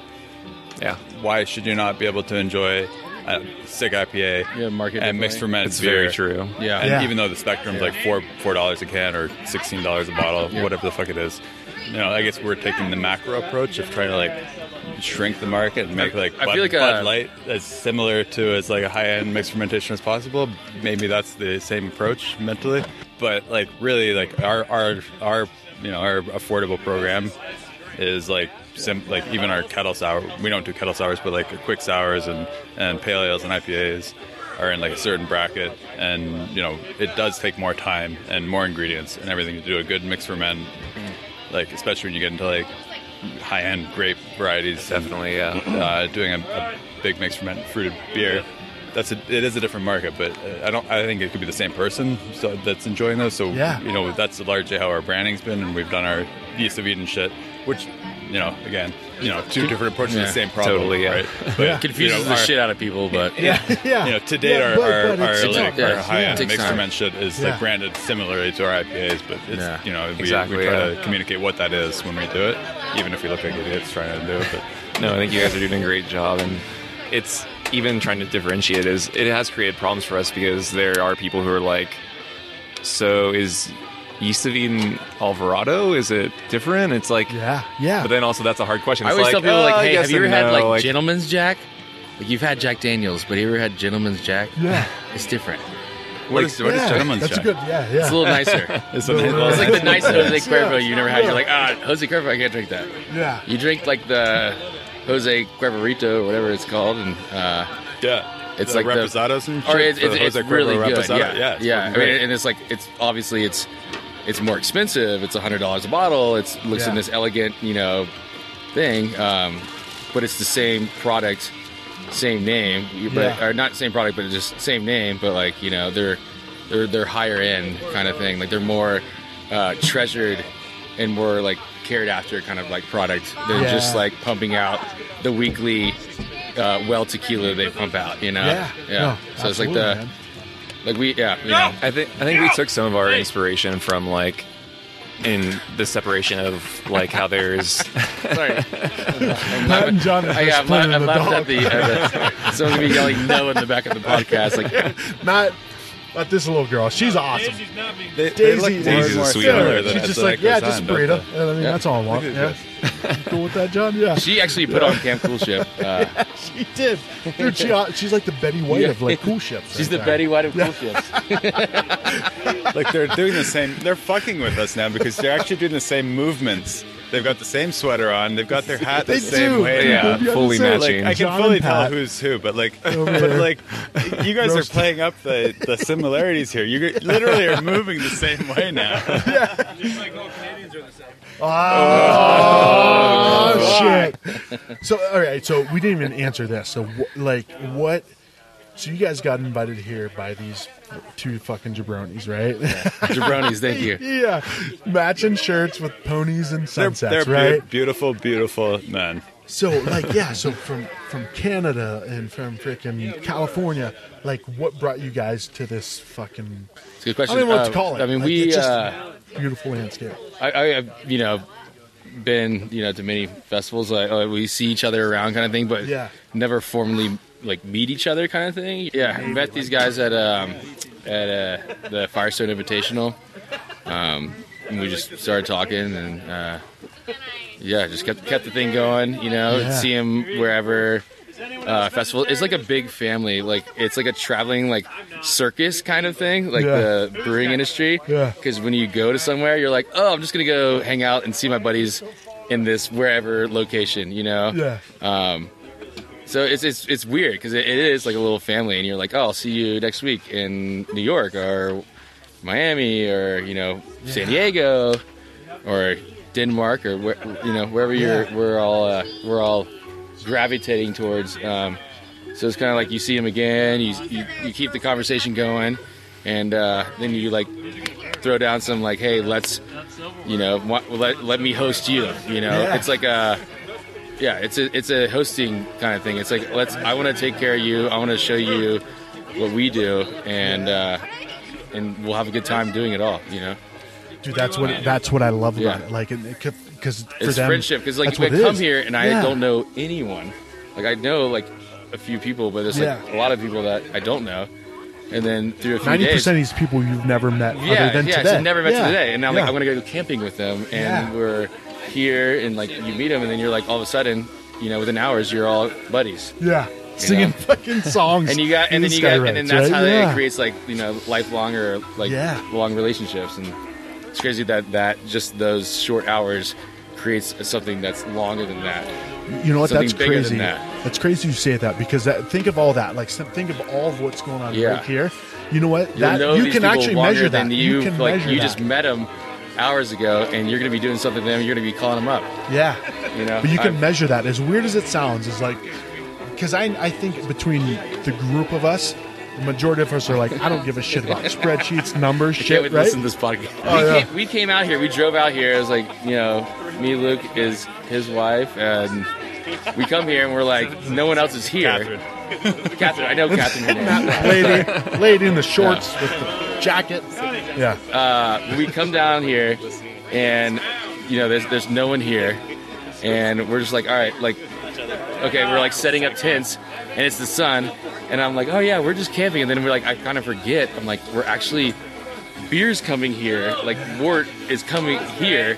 yeah why should you not be able to enjoy a sick IPA Yeah, market and mixed fermented it's beer? very true Yeah. And Yeah. even though the spectrum's like four four dollars a can or sixteen dollars a bottle, whatever the fuck it is, you know, I guess we're taking the macro approach of trying to like shrink the market and make like I Bud, feel like, Bud uh, Light as similar to as like a high end mixed fermentation as possible. Maybe that's the same approach mentally, but like really like our our our you know our affordable program is like sim- like even our kettle sour. We don't do kettle sours, but like quick sours and and pale ales and IPAs are in like a certain bracket, and you know it does take more time and more ingredients and everything to do a good mix ferment. Like especially when you get into like high end grape varieties, and, definitely yeah uh, doing a, a big mix ferment fruited beer. That's a, it is a different market, but uh, I don't. I think it could be the same person so, that's enjoying those. So Yeah. you know that's largely how our branding's been, and we've done our East of Eden shit, which you know again, you know, two different approaches to the same problem. totally, yeah. right? But, Confuses you know, the our- shit out of people, but yeah, yeah. You know, to date, Yeah, our, but- our, but it's- our, like, yeah, our high end mixed time. ferment shit is Yeah. like branded similarly to our IPAs, but it's Yeah. you know we, Exactly, we try yeah. to communicate what that is when we do it, even if we look like idiots trying to do it. But No, I think you guys are doing a great job, and it's even trying to differentiate is it has created problems for us because there are people who are like, so is East of Eden Alvarado? Is it different? It's like, yeah, yeah. but then also that's a hard question. I always like, tell people uh, like, hey, yes have you ever had no, like, Gentleman's Jack? Like you've had Jack Daniels, but have you ever had Gentleman's Jack? yeah, It's different. what is what is yeah. gentleman's That's jack? a good. Yeah, yeah. It's a little nicer. It's, It's like the nice Jose Yeah. Cuervo you never had. You're like, ah, Jose Cuervo, I can't drink that. yeah. You drink like the Jose Cuervorito or whatever it's called, and uh, yeah. It's the like the- reposados and shit. or it's, the it's, it's Jose Cuervo really good. reposado. Yeah, yeah, it's yeah. I mean, and it's like it's obviously it's it's more expensive. It's hundred dollars a bottle. It looks in this elegant, you know, thing, um, but it's the same product, same name, but Yeah. or not same product, but just same name. But like you know, they're they're they're higher end kind of thing. Like they're more uh, treasured and more like cared after kind of like product than Yeah. just like pumping out the weekly uh, well tequila they pump out. You know, Yeah. yeah. No, so it's like the man. Like we yeah you know I think I think we took some of our inspiration from like in the separation of like how there's sorry. Pat and John are I, yeah, I'm, playing I'm the laughing dog. at the, at the someone's gonna be yelling no in the back of the podcast. Like Not, not this little girl. She's awesome. They, they Daisy, look is- Daisy's a more sweetheart. similar Yeah, than she's as just the like, yeah, just on, burrito. I mean, Yeah. that's all I want. Look Yeah. at You cool with that, John? Yeah. she actually put on Camp Cool Ship. Uh, She did. Dude, she, uh, she's like the Betty White Yeah. of like cool ships. she's right the there. Betty White of Cool Ships. Like they're doing the same. They're fucking with us now because they're actually doing the same movements. They've got the same sweater on. They've got their hat the They same do. way. They Yeah, fully matching. Like I can John fully and tell who's who, but like, but like, you guys are playing up the, the similarities here. You literally are moving the same way now. Like all Canadians are the same. Oh, oh shit. So, all right. So we didn't even answer this. So, wh- like, what? So you guys got invited here by these two fucking jabronis, right? Jabronis, thank you. yeah, matching shirts with ponies and They're, sunsets, they're beau- right? beautiful, beautiful men. So, like, yeah. So from from Canada and from freaking California, like, what brought you guys to this fucking? It's a good I question. don't know what to Uh, call it. I mean, Like, we, uh, beautiful landscape. I, I you know, been, you know, to many festivals. Like, uh, we see each other around, kind of thing, but Yeah. never formally like meet each other, kind of thing. Yeah, I met these guys at um, at uh, the Firestone Invitational. Um, and we just started talking, and uh, yeah, just kept kept the thing going. You know, Yeah. see them wherever. Uh, festival it's like a big family like it's like a traveling like circus kind of thing like Yeah. the brewing industry Yeah. because when you go to somewhere you're like oh i'm just gonna go hang out and see my buddies in this wherever location you know Yeah. um, so it's it's it's weird because it, it is like a little family, and you're like, oh, I'll see you next week in New York or Miami or you know San Diego or Denmark or where, you know wherever you're. We're all uh, we're all gravitating towards. Um, so it's kind of like you see them again, you, you you keep the conversation going, and uh, then you like throw down some like, hey, let's you know let let me host you. You know, it's like a yeah, it's a it's a hosting kind of thing. It's like let's I want to take care of you. I want to show you what we do, and uh, and we'll have a good time doing it all. You know, Dude, that's what that's what I love about Yeah. it. Like, because for it's them, friendship because like I come is. here and I Yeah. don't know anyone. Like I know like a few people, but there's like Yeah. a lot of people that I don't know. And then through a few Ninety days, percent of these people you've never met yeah, other than yeah, today. so never met today, and now I'm like I'm gonna go camping with them, and we're here, and like you meet them, and then you're like all of a sudden, you know, within hours you're all buddies. yeah, singing know? fucking songs. and you got and then you got and then that's right? how yeah. it creates like you know lifelong or like Yeah. long relationships and it's crazy that that just those short hours creates something that's longer than that You know what? something That's crazy. that. That's crazy you say that because that, think of all that. Like think of all of what's going on Yeah. right here. You know what? That you can actually measure that. you, can like measure you that. just met them hours ago and you're gonna be doing something to them you're gonna be calling them up yeah. you know But you can I'm- measure that. As weird as it sounds, is like because I I think between the group of us, the majority of us are like I don't give a shit about spreadsheets, numbers, I shit, to right? listen to this podcast. Oh, we, yeah. came, we came out here. We drove out here. It was like, you know, me, Luke, is his wife, and we come here and we're like, no one else is here. Catherine. Catherine, I know Catherine. her name. lady, lady in the shorts with the jacket. Yeah, uh, we come down here, and you know, there's there's no one here, and we're just like, all right, like, okay, we're like setting up tents, and it's the sun, and I'm like, oh yeah, we're just camping, and then we're like, I kind of forget, I'm like, we're actually beers coming here, like Wort is coming here,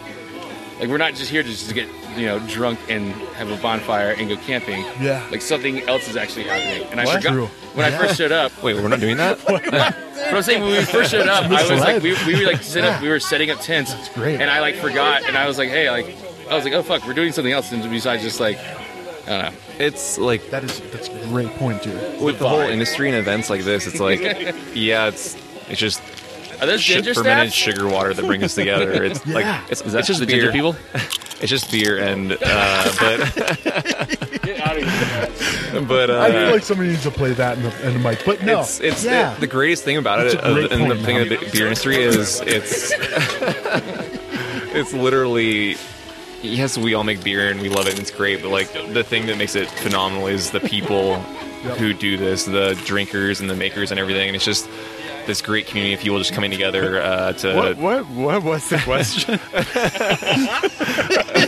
like we're not just here just to get you know drunk and have a bonfire and go camping. Yeah. like something else is actually happening, and I What? forgot True. when I first showed up. Wait, we're not doing that? But I'm saying when we first showed up, I was like, we, we were like set up, we were setting up tents, great. and I like forgot, and I was like, hey, like, I was like, oh fuck, we're doing something else besides just like, I don't know. It's like that is that's a great point, dude. with the whole industry and events like this, it's like, yeah, it's it's just Are those shit ginger fermented snaps? sugar water that brings us together. It's Yeah. like it's, Is that it's just the beer. ginger people? It's just beer and uh, but Get out of here. but uh, I feel like somebody needs to play that in the, in the mic, but no, it's it's yeah. the, the greatest thing about That's it, a uh, and the point, thing man. of the beer industry is it's it's literally yes, we all make beer and we love it and it's great, but like the thing that makes it phenomenal is the people who do this, the drinkers and the makers and everything. And it's just this great community of people just coming together uh, to. What, what, what was the question?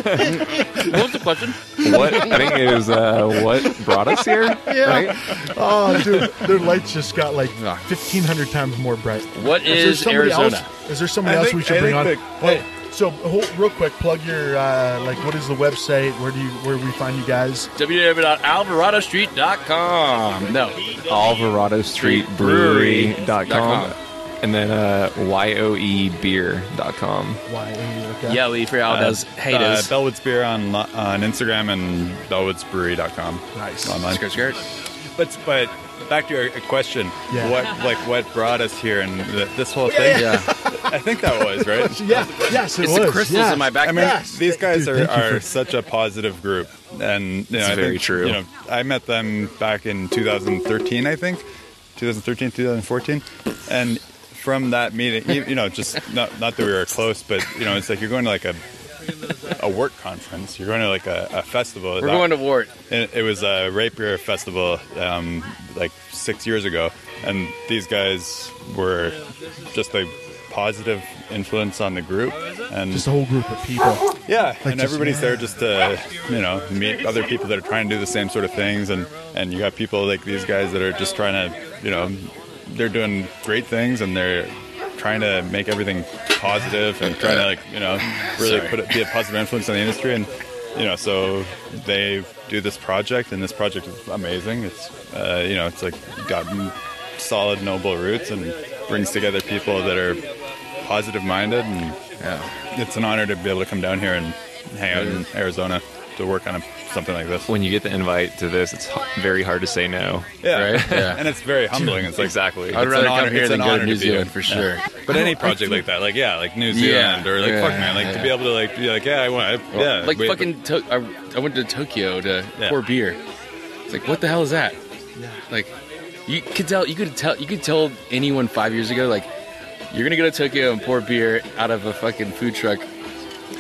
What was the question? What I think it was uh, what brought us here, right? oh, dude, their lights just got like 1,500 times more bright. What Is, there is somebody Arizona? else? Is there somebody I else think- we should I bring on? think hey, so hold, real quick, plug your uh, like. What is the website? Where do you where we find you guys? www.alvaradostreet.com. No. Alvarado Street Brewery.com com. and then uh, yoebeer.com. Why? Okay. Yeah, Lee for Al does Uh, haters. Bellwoods Beer on on Instagram and bellwoodsbrewery.com. Nice. Online. skirt, skirt. But but back to your question. Yeah. What like what brought us here and the, this whole thing? Yeah. I think that was right. Yeah. Yes, it It's was. the crystals yes. in my back. I mean, Yes. these guys Dude, are, are for- such a positive group, and you know, It's I very think, true. You know, I met them back in 2013, I think, 2013, 2014, and from that meeting, you, you know, just not not that we were close, but you know, it's like you're going to like a a work conference, you're going to like a, a festival. We're going to Wart. It, it was a Rapier Festival um, like six years ago, and these guys were just a positive influence on the group, and Just a whole group of people. yeah, and just- everybody's there just to you know meet other people that are trying to do the same sort of things, and and you got people like these guys that are just trying to you know they're doing great things and they're trying to make everything positive and trying to like you know really put it, be a positive influence on the industry. And you know so they do this project and this project is amazing. It's uh, you know it's like got solid noble roots and brings together people that are positive minded and it's an honor to be able to come down here and hang out in Arizona to work on a, something like this. When you get the invite to this, it's very hard to say no. Yeah, Right? Yeah. and it's very humbling. It's like Exactly. I'd It's rather honor- come here than go honor to New. Zealand for sure. But any project like that, like yeah, like New Zealand or like yeah, fuck man, like to be able to like be like yeah, I want, I, yeah, like fucking. To- I, I went to Tokyo to Yeah. pour beer. It's like, what the hell is that? Like, you could tell. You could tell. You could tell anyone five years ago, like, you're gonna go to Tokyo and pour beer out of a fucking food truck.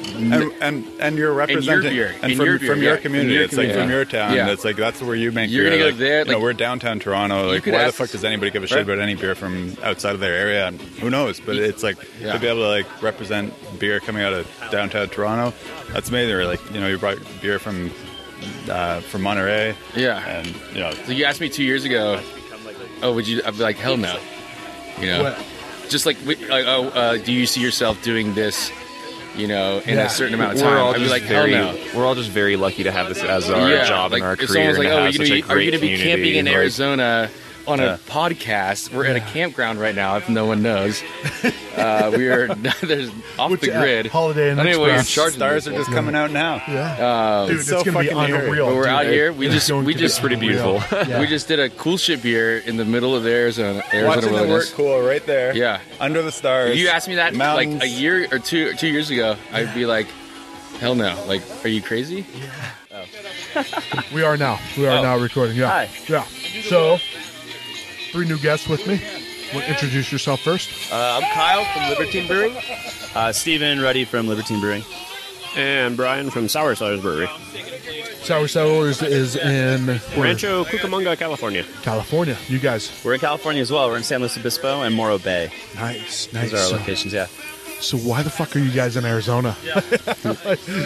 And, and and you're representing beer. and from, your beer, from your yeah. community. Your it's like from your town. Yeah. It's like that's where you make You're beer. gonna go like, you know, we're downtown Toronto. Like, why ask- the fuck does anybody give a shit Right. about any beer from outside of their area? And who knows? But it's like Yeah. to be able to like represent beer coming out of downtown Toronto. That's amazing. Or like you know, you brought beer from uh, from Monterey. Yeah. and you know, So you asked me two years ago, oh, would you? I'd be like, hell no. You know, What? just like, we- like, oh, uh, do you see yourself doing this? You know, in Yeah. a certain amount of We're time. all I'd just like, very, no. we're all just very lucky to have this as our yeah, job like, and our career. like, and to oh, are have you such a be, are you gonna be camping in Arizona on Yeah. a podcast? We're at a campground right now. If no one knows, uh, we are there's off Which, the uh, grid. Holiday Inn I don't know what you're Express. charging. stars me are for. just coming out now. Yeah. Dude, it's, so gonna be fucking eerie. unreal. But we're dude. out here. We It's just going we to just pretty unreal. beautiful. Yeah. we just did a cool shit beer in the middle of the Arizona Arizona Watching the work wilderness. cool right there. Yeah. under the stars. If you asked me that mountains. like a year or two two years ago, I'd be like, hell no. Like, are you crazy? We are now. We are Oh. now recording. Yeah. Hi. Yeah. So, three new guests with me. Want to introduce yourself first? Uh, I'm Kyle from Libertine Brewing. Uh, Steven Ruddy from Libertine Brewing. And Brian from Sour Cellars Brewery. Sour Cellars is in where? Rancho Cucamonga, California. California. You guys. We're in California as well. We're in San Luis Obispo and Morro Bay. Nice. Those Nice. are our So, locations, yeah. So why the fuck are you guys in Arizona?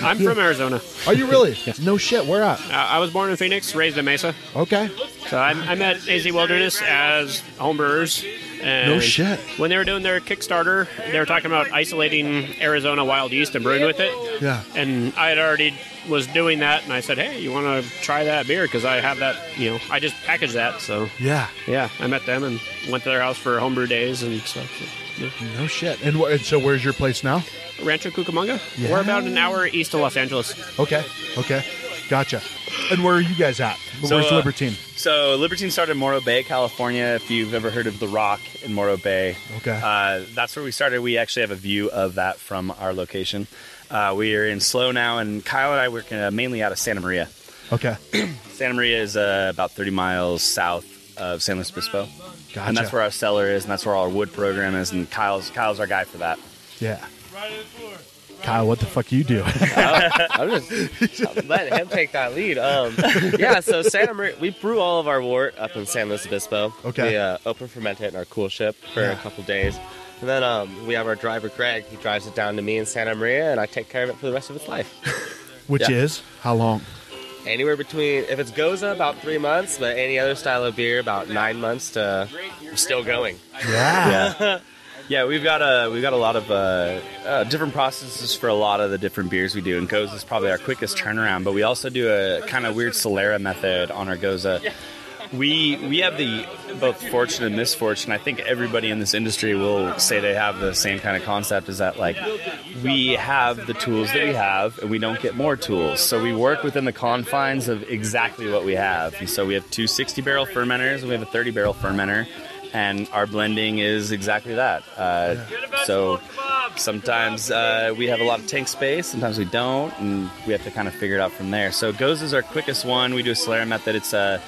I'm from Arizona. Are you really? No shit. Where at? Uh, I was born in Phoenix, raised in Mesa. Okay. So I, I met AZ Wilderness as homebrewers. And No shit. When they were doing their Kickstarter, they were talking about isolating Arizona wild yeast and brewing with it. Yeah. And I had already was doing that, and I said, "Hey, you want to try that beer? Because I have that. You know, I just packaged that. So Yeah. yeah, I met them and went to their house for homebrew days and stuff. So, yeah. No shit. And, wh- and so, where's your place now? Rancho Cucamonga. Yeah. We're about an hour east of Los Angeles. Okay. Okay. Gotcha. And where are you guys at? So, Where's uh, Libertine? So Libertine started in Morro Bay, California. If you've ever heard of The Rock in Morro Bay, Okay. uh, that's where we started. We actually have a view of that from our location. Uh, we are in SLO now, and Kyle and I work uh, mainly out of Santa Maria. Okay. Santa Maria is uh, about 30 miles south of San Luis Obispo, Gotcha. and that's where our cellar is, and that's where our wood program is. And Kyle's Kyle's our guy for that. Yeah. Kyle, what the fuck you do? I'm just I'm letting him take that lead. Um, yeah, so Santa Maria, we brew all of our wort up in San Luis Obispo. Okay. We uh, open ferment it in our cool ship for Yeah. a couple days. And then um, we have our driver, Greg. He drives it down to me in Santa Maria, and I take care of it for the rest of its life. Which Yeah. is how long? Anywhere between, if it's Gose, about three months, but any other style of beer, about nine months to still going. Yeah. Yeah. Yeah, we've got a we've got a lot of uh, uh, different processes for a lot of the different beers we do, and Gose is probably our quickest turnaround. But we also do a kind of weird Solera method on our Gose. We we have the both fortune and misfortune. I think everybody in this industry will say they have the same kind of concept. Is that like we have the tools that we have, and we don't get more tools. So we work within the confines of exactly what we have. And so we have two 60 barrel fermenters, and we have a 30 barrel fermenter, and our blending is exactly that. Uh, so sometimes uh, we have a lot of tank space, sometimes we don't, and we have to kind of figure it out from there. So Gose is our quickest one. We do a Solera method. It's uh,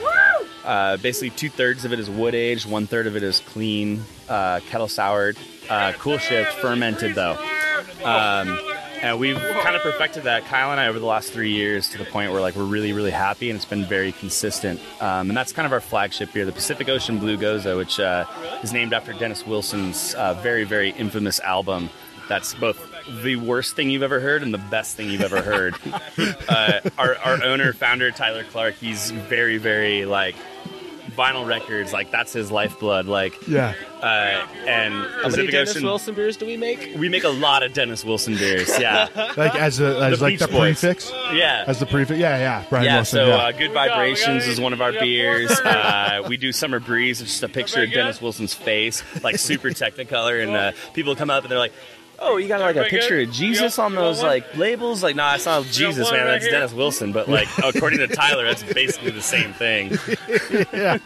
uh, basically two thirds of it is wood aged, one third of it is clean, uh, kettle soured, uh, cool ship, fermented though. Um, and we've kind of perfected that, Kyle and I, over the last three years to the point where like we're really, really happy, and it's been very consistent. Um, and that's kind of our flagship beer, the Pacific Ocean Blue Gose, which uh, is named after Dennis Wilson's uh, very, very infamous album. That's both the worst thing you've ever heard and the best thing you've ever heard. uh, our, our owner, founder Tyler Clark, he's very, very like vinyl records. Like that's his lifeblood. Like Yeah. Uh, and How many Dennis Ocean- Wilson beers do we make? We make a lot of Dennis Wilson beers. Yeah, Like as a as The like Beach the Boys. prefix. Yeah. As the prefix. Yeah, yeah. Brian yeah, Wilson. so yeah. Uh, Good Vibrations is one of our beers. Uh, we do Summer Breeze, it's just a picture of Dennis Wilson's face, like super Technicolor, and uh, people come up and they're like, "Oh, you got like a picture of Jesus on those like labels?" Like, nah, it's not Jesus, man. That's Dennis Wilson. But like, according to Tyler, that's basically the same thing. yeah.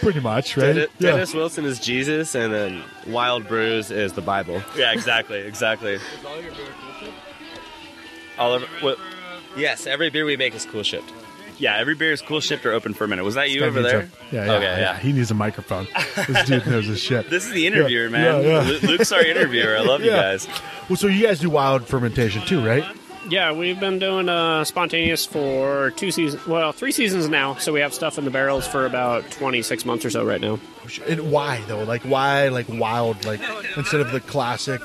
Pretty much, right? Dennis, yeah. Dennis Wilson is Jesus, and then Wild Brews is the Bible. Yeah, exactly, exactly. All your beer cool shipped? All of what? Yes, every beer we make is cool shipped. Yeah, every beer is cool shipped or a minute. Was that you Guy over there? a- yeah, yeah, Okay, yeah. yeah. He needs a microphone. This dude knows his shit. This is the interviewer, Yeah, man. yeah, yeah. Luke's our interviewer. I love you guys. Well, so you guys do wild fermentation too, right? Yeah, we've been doing uh, spontaneous for two seasons. Well, three seasons now. So we have stuff in the barrels for about 26 months or so right now. And why though? Like why like wild like instead of the classic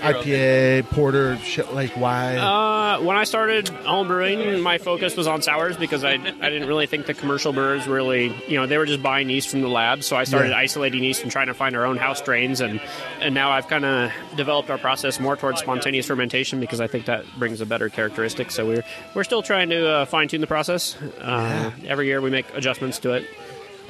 IPA porter shit? Like why? Uh, when I started home brewing, my focus was on sours because I, I didn't really think the commercial brewers really, you know, they were just buying yeast from the lab. So I started Yeah. isolating yeast and trying to find our own house strains. And, and now I've kind of developed our process more towards spontaneous fermentation because I think that brings a better characteristic. So we're, we're still trying to uh, fine tune the process. Uh, Every year we make adjustments to it.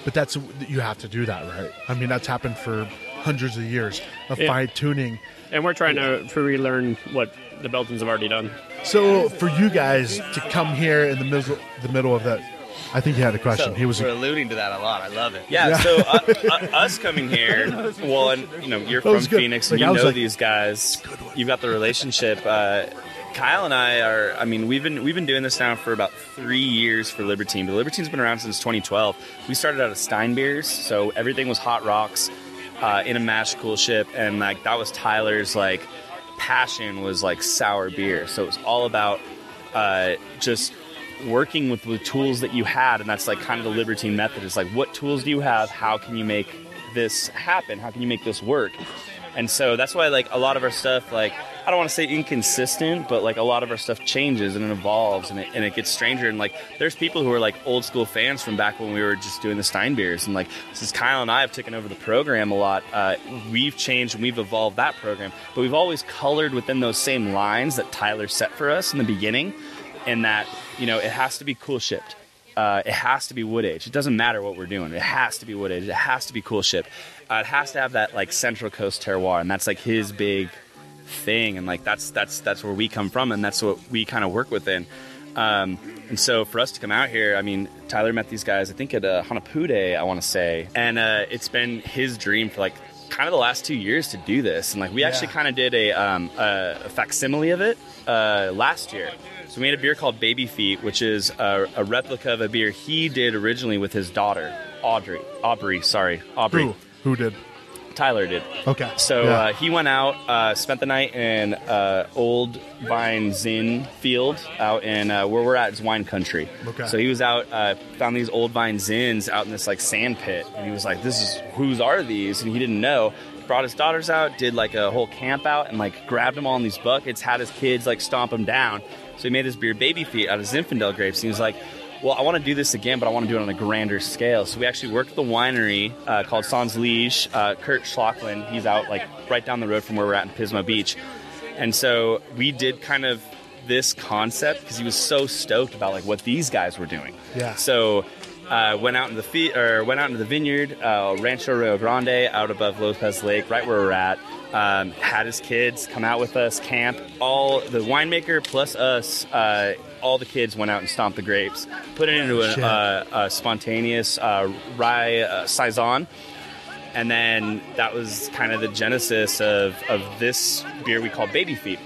But that's you have to do that, right? I mean, that's happened for hundreds of years of Yeah. fine tuning. And we're trying to, to relearn what the Belgians have already done. So for you guys to come here in the middle, the middle of that, I think you had a question. he was We're alluding to that a lot. I love it. Yeah, Yeah. so uh, uh, us coming here, well, and you know, you're from good. Phoenix, Like, and you know like- these guys. You've got the relationship. Uh, Kyle and I are. I mean, we've been we've been doing this now for about three years for Libertine. But Libertine's been around since 2012. We started out of Stein beers, so everything was hot rocks uh, in a mash cool ship, and like that was Tyler's like passion was like sour beer. So it was all about uh, just working with the tools that you had, and that's like kind of the Libertine method. Is like, what tools do you have? How can you make this happen? How can you make this work? And so that's why like a lot of our stuff, like I don't want to say inconsistent, but like a lot of our stuff changes and it evolves and it, and it gets stranger. And like there's people who are like old school fans from back when we were just doing the Stein beers. And like since Kyle and I have taken over the program a lot, uh, we've changed and we've evolved that program. But we've always colored within those same lines that Tyler set for us in the beginning. And that you know it has to be cool shipped. Uh, it has to be wood age. It doesn't matter what we're doing. It has to be wood age. It has to be cool ship. Uh, it has to have that like Central Coast terroir, and that's like his big thing. And like that's that's that's where we come from, and that's what we kind of work within. Um, and so for us to come out here, I mean, Tyler met these guys, I think at uh, Hanapude, I want to say, and uh, it's been his dream for like kind of the last two years to do this. And like we actually kind of did a, um, a, a facsimile of it uh, last year. So we made a beer called Baby Feet, which is a, a replica of a beer he did originally with his daughter, Audrey. Aubrey, sorry, Aubrey. who did Tyler did. Okay. So Yeah. uh, he went out, uh, spent the night in uh, Old Vine Zin Field out in uh, where we're at is wine country. Okay. So he was out, uh, found these Old Vine Zins out in this like sand pit, and he was like, "This is whose are these?" And he didn't know. Brought his daughters out, did like a whole camp out, and like grabbed them all in these buckets. Had his kids like stomp them down. So he made this beer baby feet out of Zinfandel grapes. And he was like, well, I want to do this again, but I want to do it on a grander scale. So we actually worked with a winery uh, called Sans Liege. Uh, Curt Schalchlin, he's out like right down the road from where we're at in Pismo Beach. And so we did kind of this concept because he was so stoked about like what these guys were doing. Yeah. So uh, went out in the fe- or went out into the vineyard, uh, Rancho Rio Grande, out above Lopez Lake, right where we're at. Um, had his kids come out with us, camp. All the winemaker plus us, uh, all the kids went out and stomped the grapes, put it into a, uh, a spontaneous uh, rye uh, saison, and then that was kind of the genesis of, of this beer we call Baby Feet.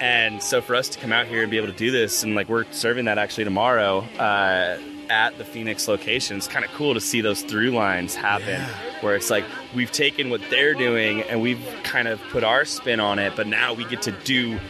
And so for us to come out here and be able to do this, and like we're serving that actually tomorrow uh, at the Phoenix location, it's kind of cool to see those through lines happen. Where it's like we've taken what they're doing and we've kind of put our spin on it, but now we get to do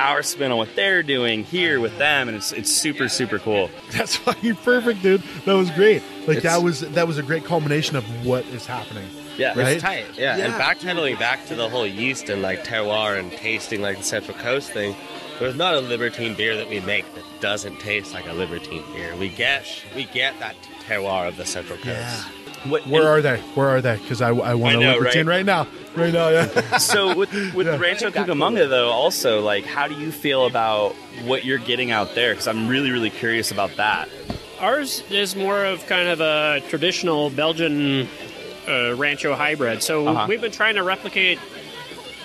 our spin on what they're doing here with them, and it's it's super super cool. That's fucking perfect, dude. That was great. Like It's- that was that was a great culmination of what is happening. Yeah, Right? It's tight, yeah. Yeah. And backpedaling back to the whole yeast and like terroir and tasting like the Central Coast thing, there's not a Libertine beer that we make that doesn't taste like a Libertine beer. We get we get that terroir of the Central Coast. Yeah. What, Where are they? Where are they? Because I, I want I to know, look right? right now. Right now, yeah. so with with Yeah. Rancho Cucamonga though, also like, how do you feel about what you're getting out there? Because I'm really really curious about that. Ours is more of kind of a traditional Belgian uh, Rancho hybrid. So Uh-huh. we've been trying to replicate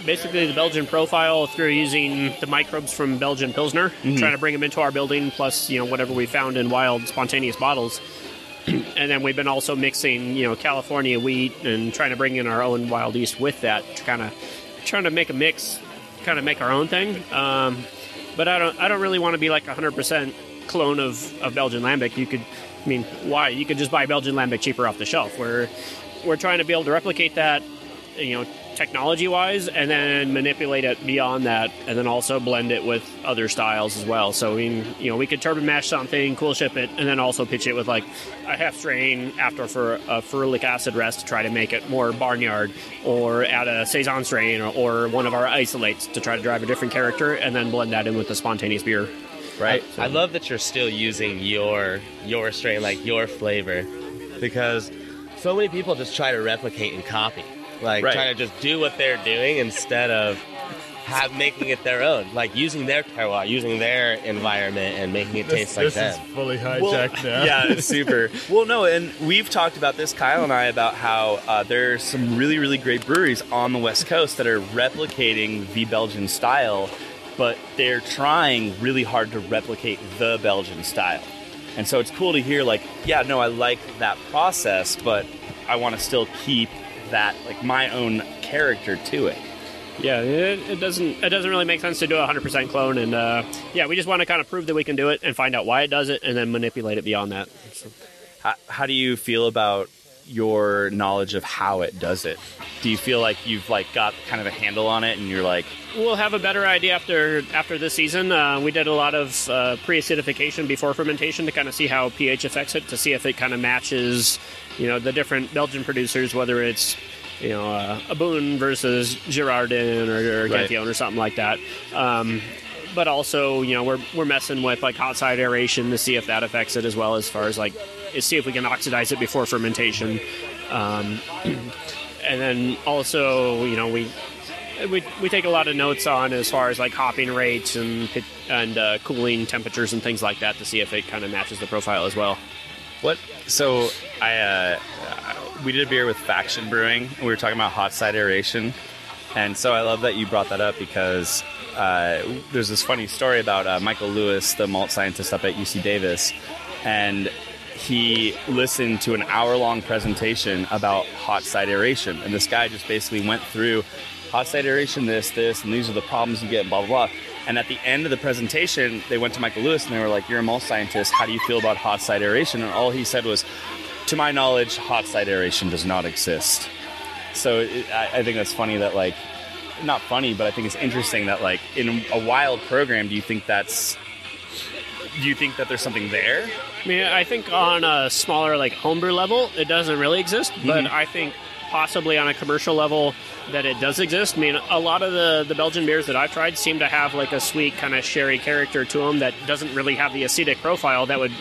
basically the Belgian profile through using the microbes from Belgian Pilsner, Mm-hmm. trying to bring them into our building, plus you know whatever we found in wild spontaneous bottles. And then we've been also mixing you know California wheat and trying to bring in our own wild yeast with that, to kind of trying to make a mix, kind of make our own thing. Um, but I don't I don't really want to be like a hundred percent clone of, of Belgian lambic. You could, I mean, why? You could just buy Belgian lambic cheaper off the shelf. We're we're trying to be able to replicate that, you know, technology wise, and then manipulate it beyond that, and then also blend it with other styles as well. So we, you know, we could turbid mash something, cool ship it, and then also pitch it with like a half strain after for a ferulic acid rest to try to make it more barnyard, or add a saison strain or, or one of our isolates to try to drive a different character, and then blend that in with the spontaneous beer. Right. I love that you're still using your your strain, like your flavor, because so many people just try to replicate and copy, like Right. trying to just do what they're doing instead of have making it their own, like using their terroir, using their environment, and making it taste like them. This is fully Well, hijacked now. yeah, it's super. well, no, and we've talked about this, Kyle and I, about how uh, there's some really, really great breweries on the West Coast that are replicating the Belgian style, but they're trying really hard to replicate the Belgian style. And so it's cool to hear, like, yeah, no, I like that process, but I want to still keep that, like, my own character to it. Yeah, it, it doesn't it doesn't really make sense to do a hundred percent clone, and uh, yeah, we just want to kind of prove that we can do it and find out why it does it, and then manipulate it beyond that. How, how do you feel about your knowledge of how it does it? Do you feel like you've like got kind of a handle on it, and you're like, We'll have a better idea after after this season. Uh, we did a lot of uh, pre-acidification before fermentation to kind of see how pH affects it, to see if it kind of matches, you know, the different Belgian producers, whether it's you know uh, a Boon versus Girardin or, or Right. Or something like that. Um, but also, you know, we're we're messing with like hot side aeration to see if that affects it as well as far as like see if we can oxidize it before fermentation. Um, and then also, you know, we we, we take a lot of notes on as far as like hopping rates and and uh, cooling temperatures and things like that to see if it kind of matches the profile as well. what? So I uh, we did a beer with Faction Brewing. and We were talking about hot side aeration, and so I love that you brought that up because uh, there's this funny story about uh, Michael Lewis, the malt scientist up at UC Davis, and he listened to an hour long presentation about hot side aeration. And this guy just basically went through hot side aeration, this, this, and these are the problems you get, blah, blah, blah. And at the end of the presentation, they went to Michael Lewis and they were like, You're a malt scientist. How do you feel about hot side aeration? And all he said was, To my knowledge, hot side aeration does not exist. so it, I, I think that's funny that like, not funny, but I think it's interesting that like in a wild program, do you think that's, do you think that there's something there? I mean, I think on a smaller like homebrew level, it doesn't really exist, but Mhm. I think possibly on a commercial level that it does exist. I mean, a lot of the the Belgian beers that I've tried seem to have like a sweet kind of sherry character to them that doesn't really have the acetic profile that would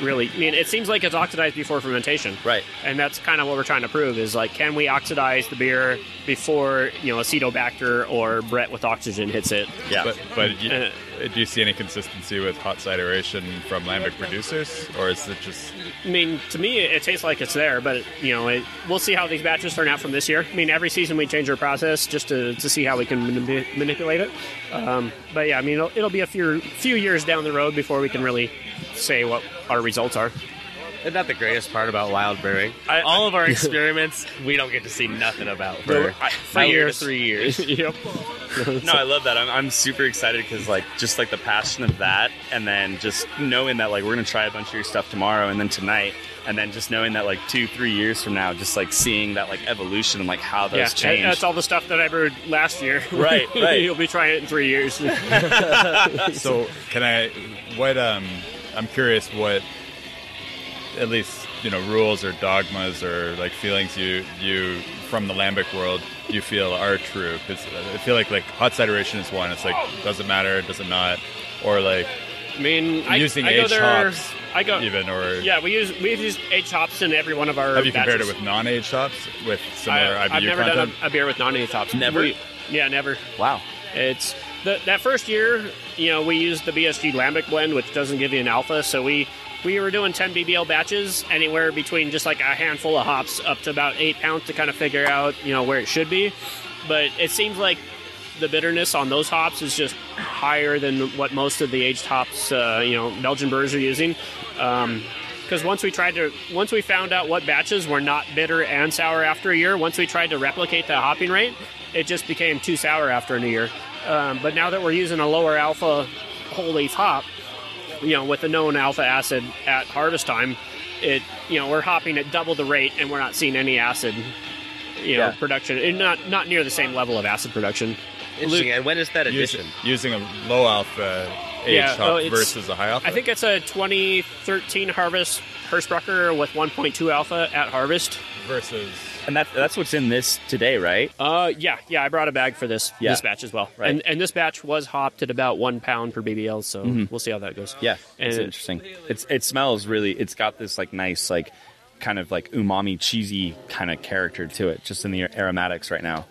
really. I mean, it seems like it's oxidized before fermentation, right? And that's kind of what we're trying to prove is like, can we oxidize the beer before you know acetobacter or Brett with oxygen hits it? But, but you, Uh, do you see any consistency with hot side aeration from lambic producers, or is it just? I mean, to me, it tastes like it's there, but you know, it, we'll see how these batches turn out from this year. I mean, every season we change our process just to, to see how we can manip- manipulate it. Um, but yeah, I mean, it'll, it'll be a few few years down the road before we can really say what our results are. Isn't that the greatest part about wild brewing? All of our experiments, we don't get to see nothing about for, No, I- for I- years. Three years. yep. no, I love that. I'm, I'm super excited because like just like the passion of that, and then just knowing that like we're gonna try a bunch of your stuff tomorrow, and then tonight, and then just knowing that like two, three years from now, just like seeing that like evolution and like how those yeah, change. that's all the stuff that I brewed last year. Right, right. You'll be trying it in three years. so can I? What um, I'm curious what, at least you know, rules or dogmas or like feelings you you from the lambic world you feel are true because I feel like like hot side aeration is one. It's like does it matter? Does it not? Or like I mean, I, using I go aged there. hops I go even or Yeah, we use we've used aged hops in every one of our. have you compared it with non-aged hops with similar I, IBU I've never content? done a, a beer with non-aged hops. Never? We- yeah, never. Wow. It's the, that first year. You know, we used the BSG Lambic blend, which doesn't give you an alpha. So we we were doing 10 BBL batches, anywhere between just like a handful of hops up to about eight pounds to kind of figure out you know where it should be. But it seems like the bitterness on those hops is just higher than what most of the aged hops, uh, you know, Belgian brewers are using. Because once we tried to, once we found out what batches were not bitter and sour after a year, once we tried to replicate that hopping rate, it just became too sour after a year. Um, but now that we're using a lower alpha whole leaf hop, you know, with a known alpha acid at harvest time, it, you know, we're hopping at double the rate and we're not seeing any acid, you know, Yeah. production, and not not near the same level of acid production. Interesting. And when is that Using, addition? using a low alpha aged Yeah, hop oh, versus a high alpha. I think it's a 2013 harvest Hersbrucker with 1.2 alpha at harvest. versus and that, that's what's in this today, right? Uh, yeah, yeah. I brought a bag for this Yeah. this batch as well, Right. and and this batch was hopped at about one pound per BBL, so Mhm. we'll see how that goes. Yeah, it's interesting. It's it smells really. It's got this like nice like kind of like umami cheesy kind of character to it, just in the aromatics right now.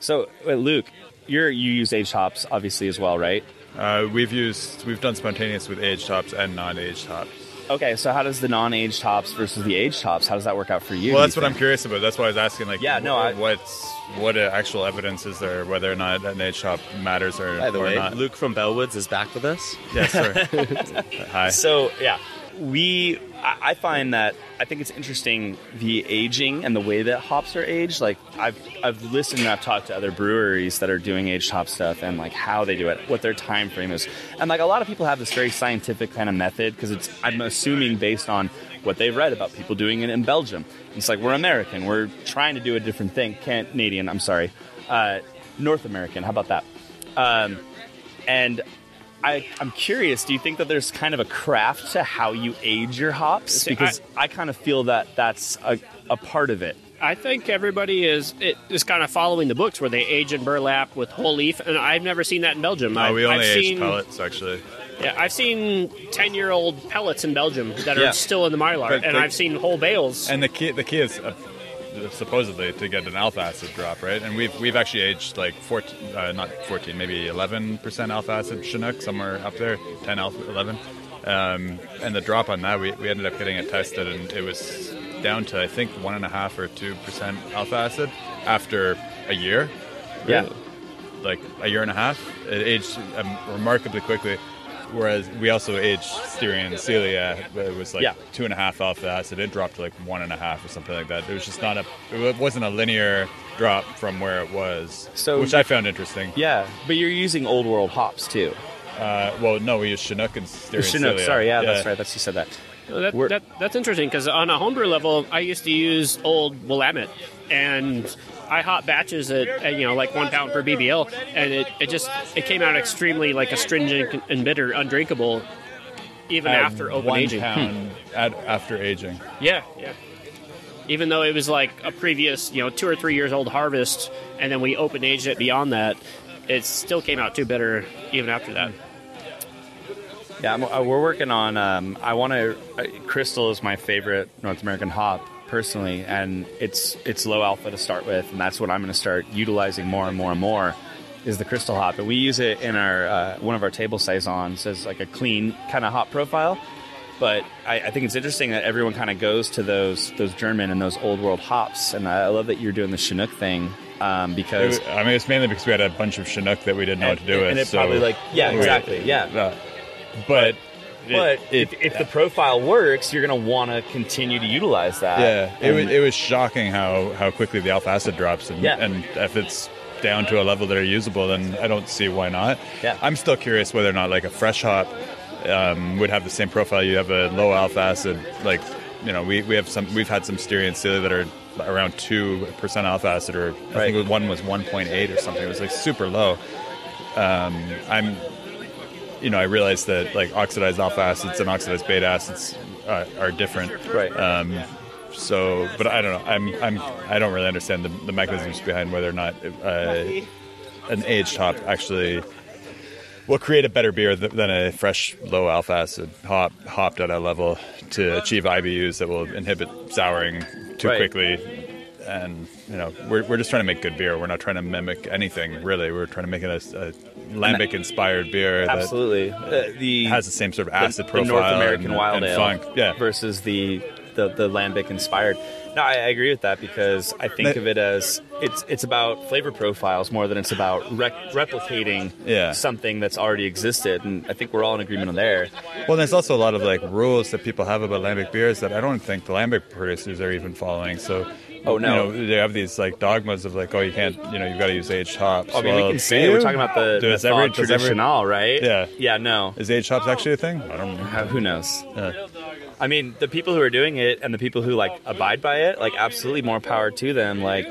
So wait, Luke, you're you use aged hops obviously as well, right? Uh, we've used we've done spontaneous with aged hops and non-aged hops. Okay, so how does the non-aged hops versus the aged hops? How does that work out for you? well, that's you what I'm curious about. That's why I was asking. Like, Yeah, no, wh- I- what's what uh, actual evidence is there whether or not an aged hop matters or, By the or way, not? Luke from Bellwoods is back with us. Yes, sir. Hi. So yeah, we I I find that I think it's interesting the aging and the way that hops are aged. Like I've I've listened and I've talked to other breweries that are doing aged hop stuff and like how they do it, what their time frame is, and like a lot of people have this very scientific kind of method because it's I'm assuming based on what they've read about people doing it in Belgium. It's like we're American, we're trying to do a different thing. Canadian, I'm sorry, uh, North American. How about that? Um, and I, I'm curious. Do you think that there's kind of a craft to how you age your hops? Because I, kind of feel that that's a, a part of it. I think everybody is it is kind of following the books where they age in burlap with whole leaf, and I've never seen that in Belgium. No, I've, we only I've aged seen, pellets actually. Yeah, I've seen ten year old pellets in Belgium that Yeah. are still in the mylar, But and the- I've seen whole bales. And the key the key is uh, supposedly to get an alpha acid drop, right? And we've we've actually aged like 14, uh, not 14, maybe 11 percent alpha acid Chinook somewhere up there, 10 alpha 11. Um, and the drop on that, we, we ended up getting it tested, and it was down to I think one and a half or two percent alpha acid after a year. Yeah. like a year and a half. It aged um, remarkably quickly. Whereas we also aged Styrian Celeia, it was like Yeah. two and a half alpha acid. It dropped to like one and a half or something like that. It was just not a, it wasn't a linear drop from where it was, So- which I found interesting. Yeah, but you're using old world hops too. Uh, well, no, we use Chinook and Styrian Chinook, Celeia. sorry, yeah, that's right. That's you said that. That, that, that's interesting because on a homebrew level, I used to use old Willamette, and I hot batches at, at, you know like one pound per BBL, and it, it just it came out extremely like astringent and bitter, undrinkable, even At after open one aging. pound at, after aging. Yeah, yeah. Even though it was like a previous, you know, two or three years old harvest, and then we open aged it beyond that, it still came out too bitter even after that. Yeah, I'm, uh, we're working on. Um, I want to. Uh, Crystal is my favorite North American hop personally, and it's it's low alpha to start with, and that's what I'm going to start utilizing more and more and more. Is the Crystal hop, and we use it in our uh, one of our table saisons as like a clean kind of hop profile. But I, I think it's interesting that everyone kind of goes to those those German and those old world hops, and I love that you're doing the Chinook thing um, because It- I mean, it's mainly because we had a bunch of Chinook that we didn't know and, what to do with. and it so- probably like yeah exactly yeah. uh, but But it- if, if the profile works, you're going to want to continue to utilize that. yeah, it was it was shocking how how quickly the alpha acid drops, and, Yeah. and if it's down to a level that are usable, then I don't see why not. Yeah. I'm still curious whether or not like a fresh hop um, would have the same profile. You have a low alpha acid, like you know, we, we have some we've had some Styrian Celeia that are around two percent alpha acid, or I Right. think one was one point eight or something. It was like super low. Um, I'm you know, I realize that like oxidized alpha acids and oxidized beta acids uh, are different. Right. Um, so, but I don't know. I'm, I'm, I don't really understand the, the mechanisms behind whether or not uh, an aged hop actually will create a better beer th- than a fresh low alpha acid hop hopped at a level to achieve IBUs that will inhibit souring too Right. quickly. And you know, we're, we're just trying to make good beer. We're not trying to mimic anything really. We're trying to make it a, a lambic inspired beer that absolutely uh, the has the same sort of acid the, profile the North American and, wild and ale funk. Yeah, versus the the, the lambic inspired. No, I, I agree with that because I think That- of it as it's it's about flavor profiles more than it's about rec- replicating Yeah. something that's already existed, and I think we're all in agreement on there. Well, there's also a lot of like rules that people have about lambic beers that I don't think the lambic producers are even following. So, Oh, no. you know, they have these like dogmas of like, oh, you can't, you know, you've got to use aged hops. I mean, Well, we can say we're talking about the Does the every- traditional, right? Yeah. yeah. No, Is aged hops actually a thing? I don't know. Uh, who knows? Yeah. I mean, the people who are doing it and the people who like abide by it, like absolutely more power to them. Like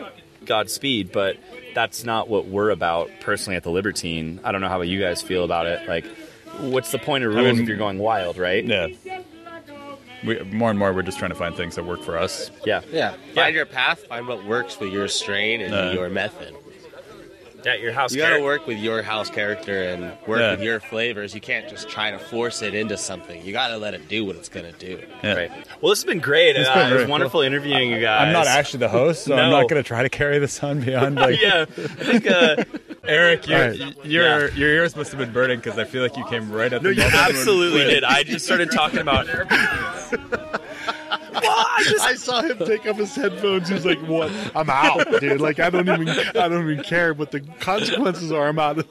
Godspeed, but that's not what we're about personally at the Libertine. I don't know how you guys feel about it. Like, what's the point of I rules mean- if you're going wild, right? Yeah. We, more and more, we're just trying to find things that work for us. Yeah, Yeah. Find your path, find what works for your strain and Uh, your method. Yeah. Your house. You got to work with your house character and work Yeah. with your flavors. You can't just try to force it into something. You got to let it do what it's going to do. Yeah. Right. Well, this has been great. It's Uh, been it was very wonderful interviewing you guys. I'm not actually the host, so I'm not going to try to carry this on beyond like yeah, I think. Uh, Eric. Your All right. your, your ears must have been burning because I feel like you came right at no, the you moment when- absolutely did. I just started talking about. I saw him take off his headphones. He's like, "What? I'm out, dude. Like, I don't even, I don't even care what the consequences are. I'm out."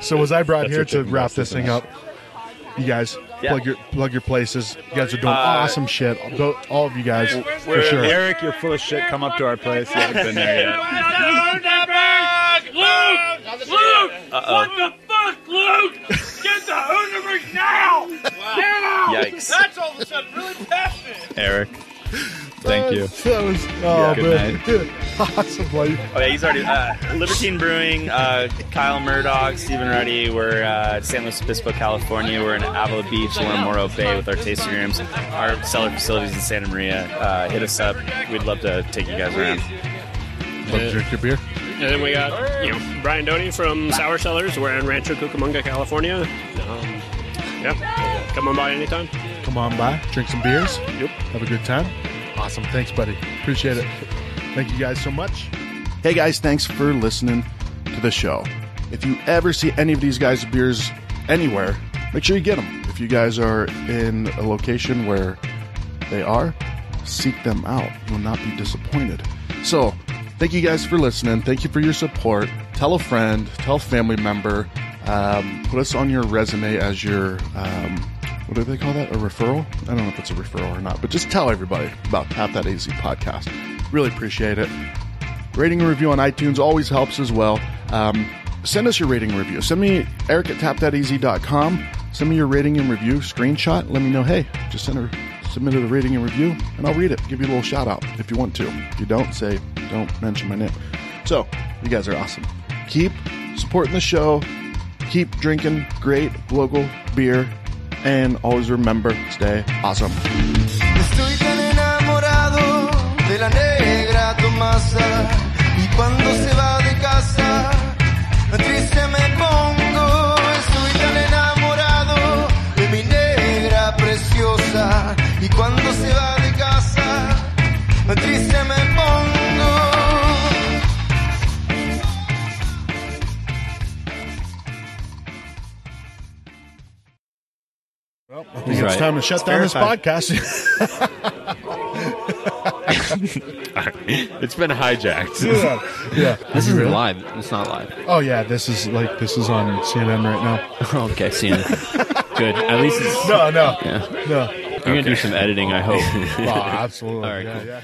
So, was I brought That's here to wrap this thing up? You guys Yeah. plug your plug your places. You guys are doing Uh, awesome shit. Go- All of you guys for sure. Eric, you're full of shit. Come up to our place. You haven't been there yet. Uh-oh. the fuck, Luke? Get the Hooners now! Now! Yikes. That's all of a sudden really passionate. Eric, thank you. That was oh Yeah, good man, awesome. Buddy. Oh yeah, he's already uh, Libertine Brewing. Uh, Kyle Murdoch, Stephen Ruddy. We're uh, at San Luis Obispo, California. We're in Avila Beach, Lone Morro Bay with our tasting rooms. Our cellar facilities in Santa Maria. Uh, hit us up. We'd love to take you guys around. Love to drink your beer. And then we got you know Brian Doney from Sour Cellars. We're in Rancho Cucamonga, California. Um, yeah, come on by anytime. Come on by, drink some beers. Yep. Have a good time. Awesome. Thanks, buddy. Appreciate it. Thank you guys so much. Hey guys, thanks for listening to the show. If you ever see any of these guys' beers anywhere, make sure you get them. If you guys are in a location where they are, seek them out. You will not be disappointed. So, thank you guys for listening. Thank you for your support. Tell a friend, tell a family member. Um, put us on your resume as your, um, what do they call that? A referral? I don't know if it's a referral or not, but just tell everybody about Tap That AZ podcast. Really appreciate it. Rating and review on iTunes always helps as well. Um, send us your rating and review. Send me eric at tapthataz.com. Send me your rating and review screenshot. Let me know, hey, just send a submitted a rating and review, and I'll read it, give you a little shout out if you want to. If you don't, say, don't mention my name. So, you guys are awesome. Keep supporting the show, keep drinking great local beer, and always remember, stay awesome. Estoy tan enamorado de la negra Tomasa y cuando se va de casa triste me pongo. Estoy tan enamorado de mi negra preciosa y cuando se va de casa triste me pongo. I think it's time to shut down this podcast. it's been hijacked. yeah, yeah. This isn't live. It's not live. Oh yeah, this is like this is on CNN right now. okay, CNN. Good. At least it's No, no, Yeah. no. You're gonna do some editing, I hope. Oh, absolutely. All right, yeah, cool. yeah.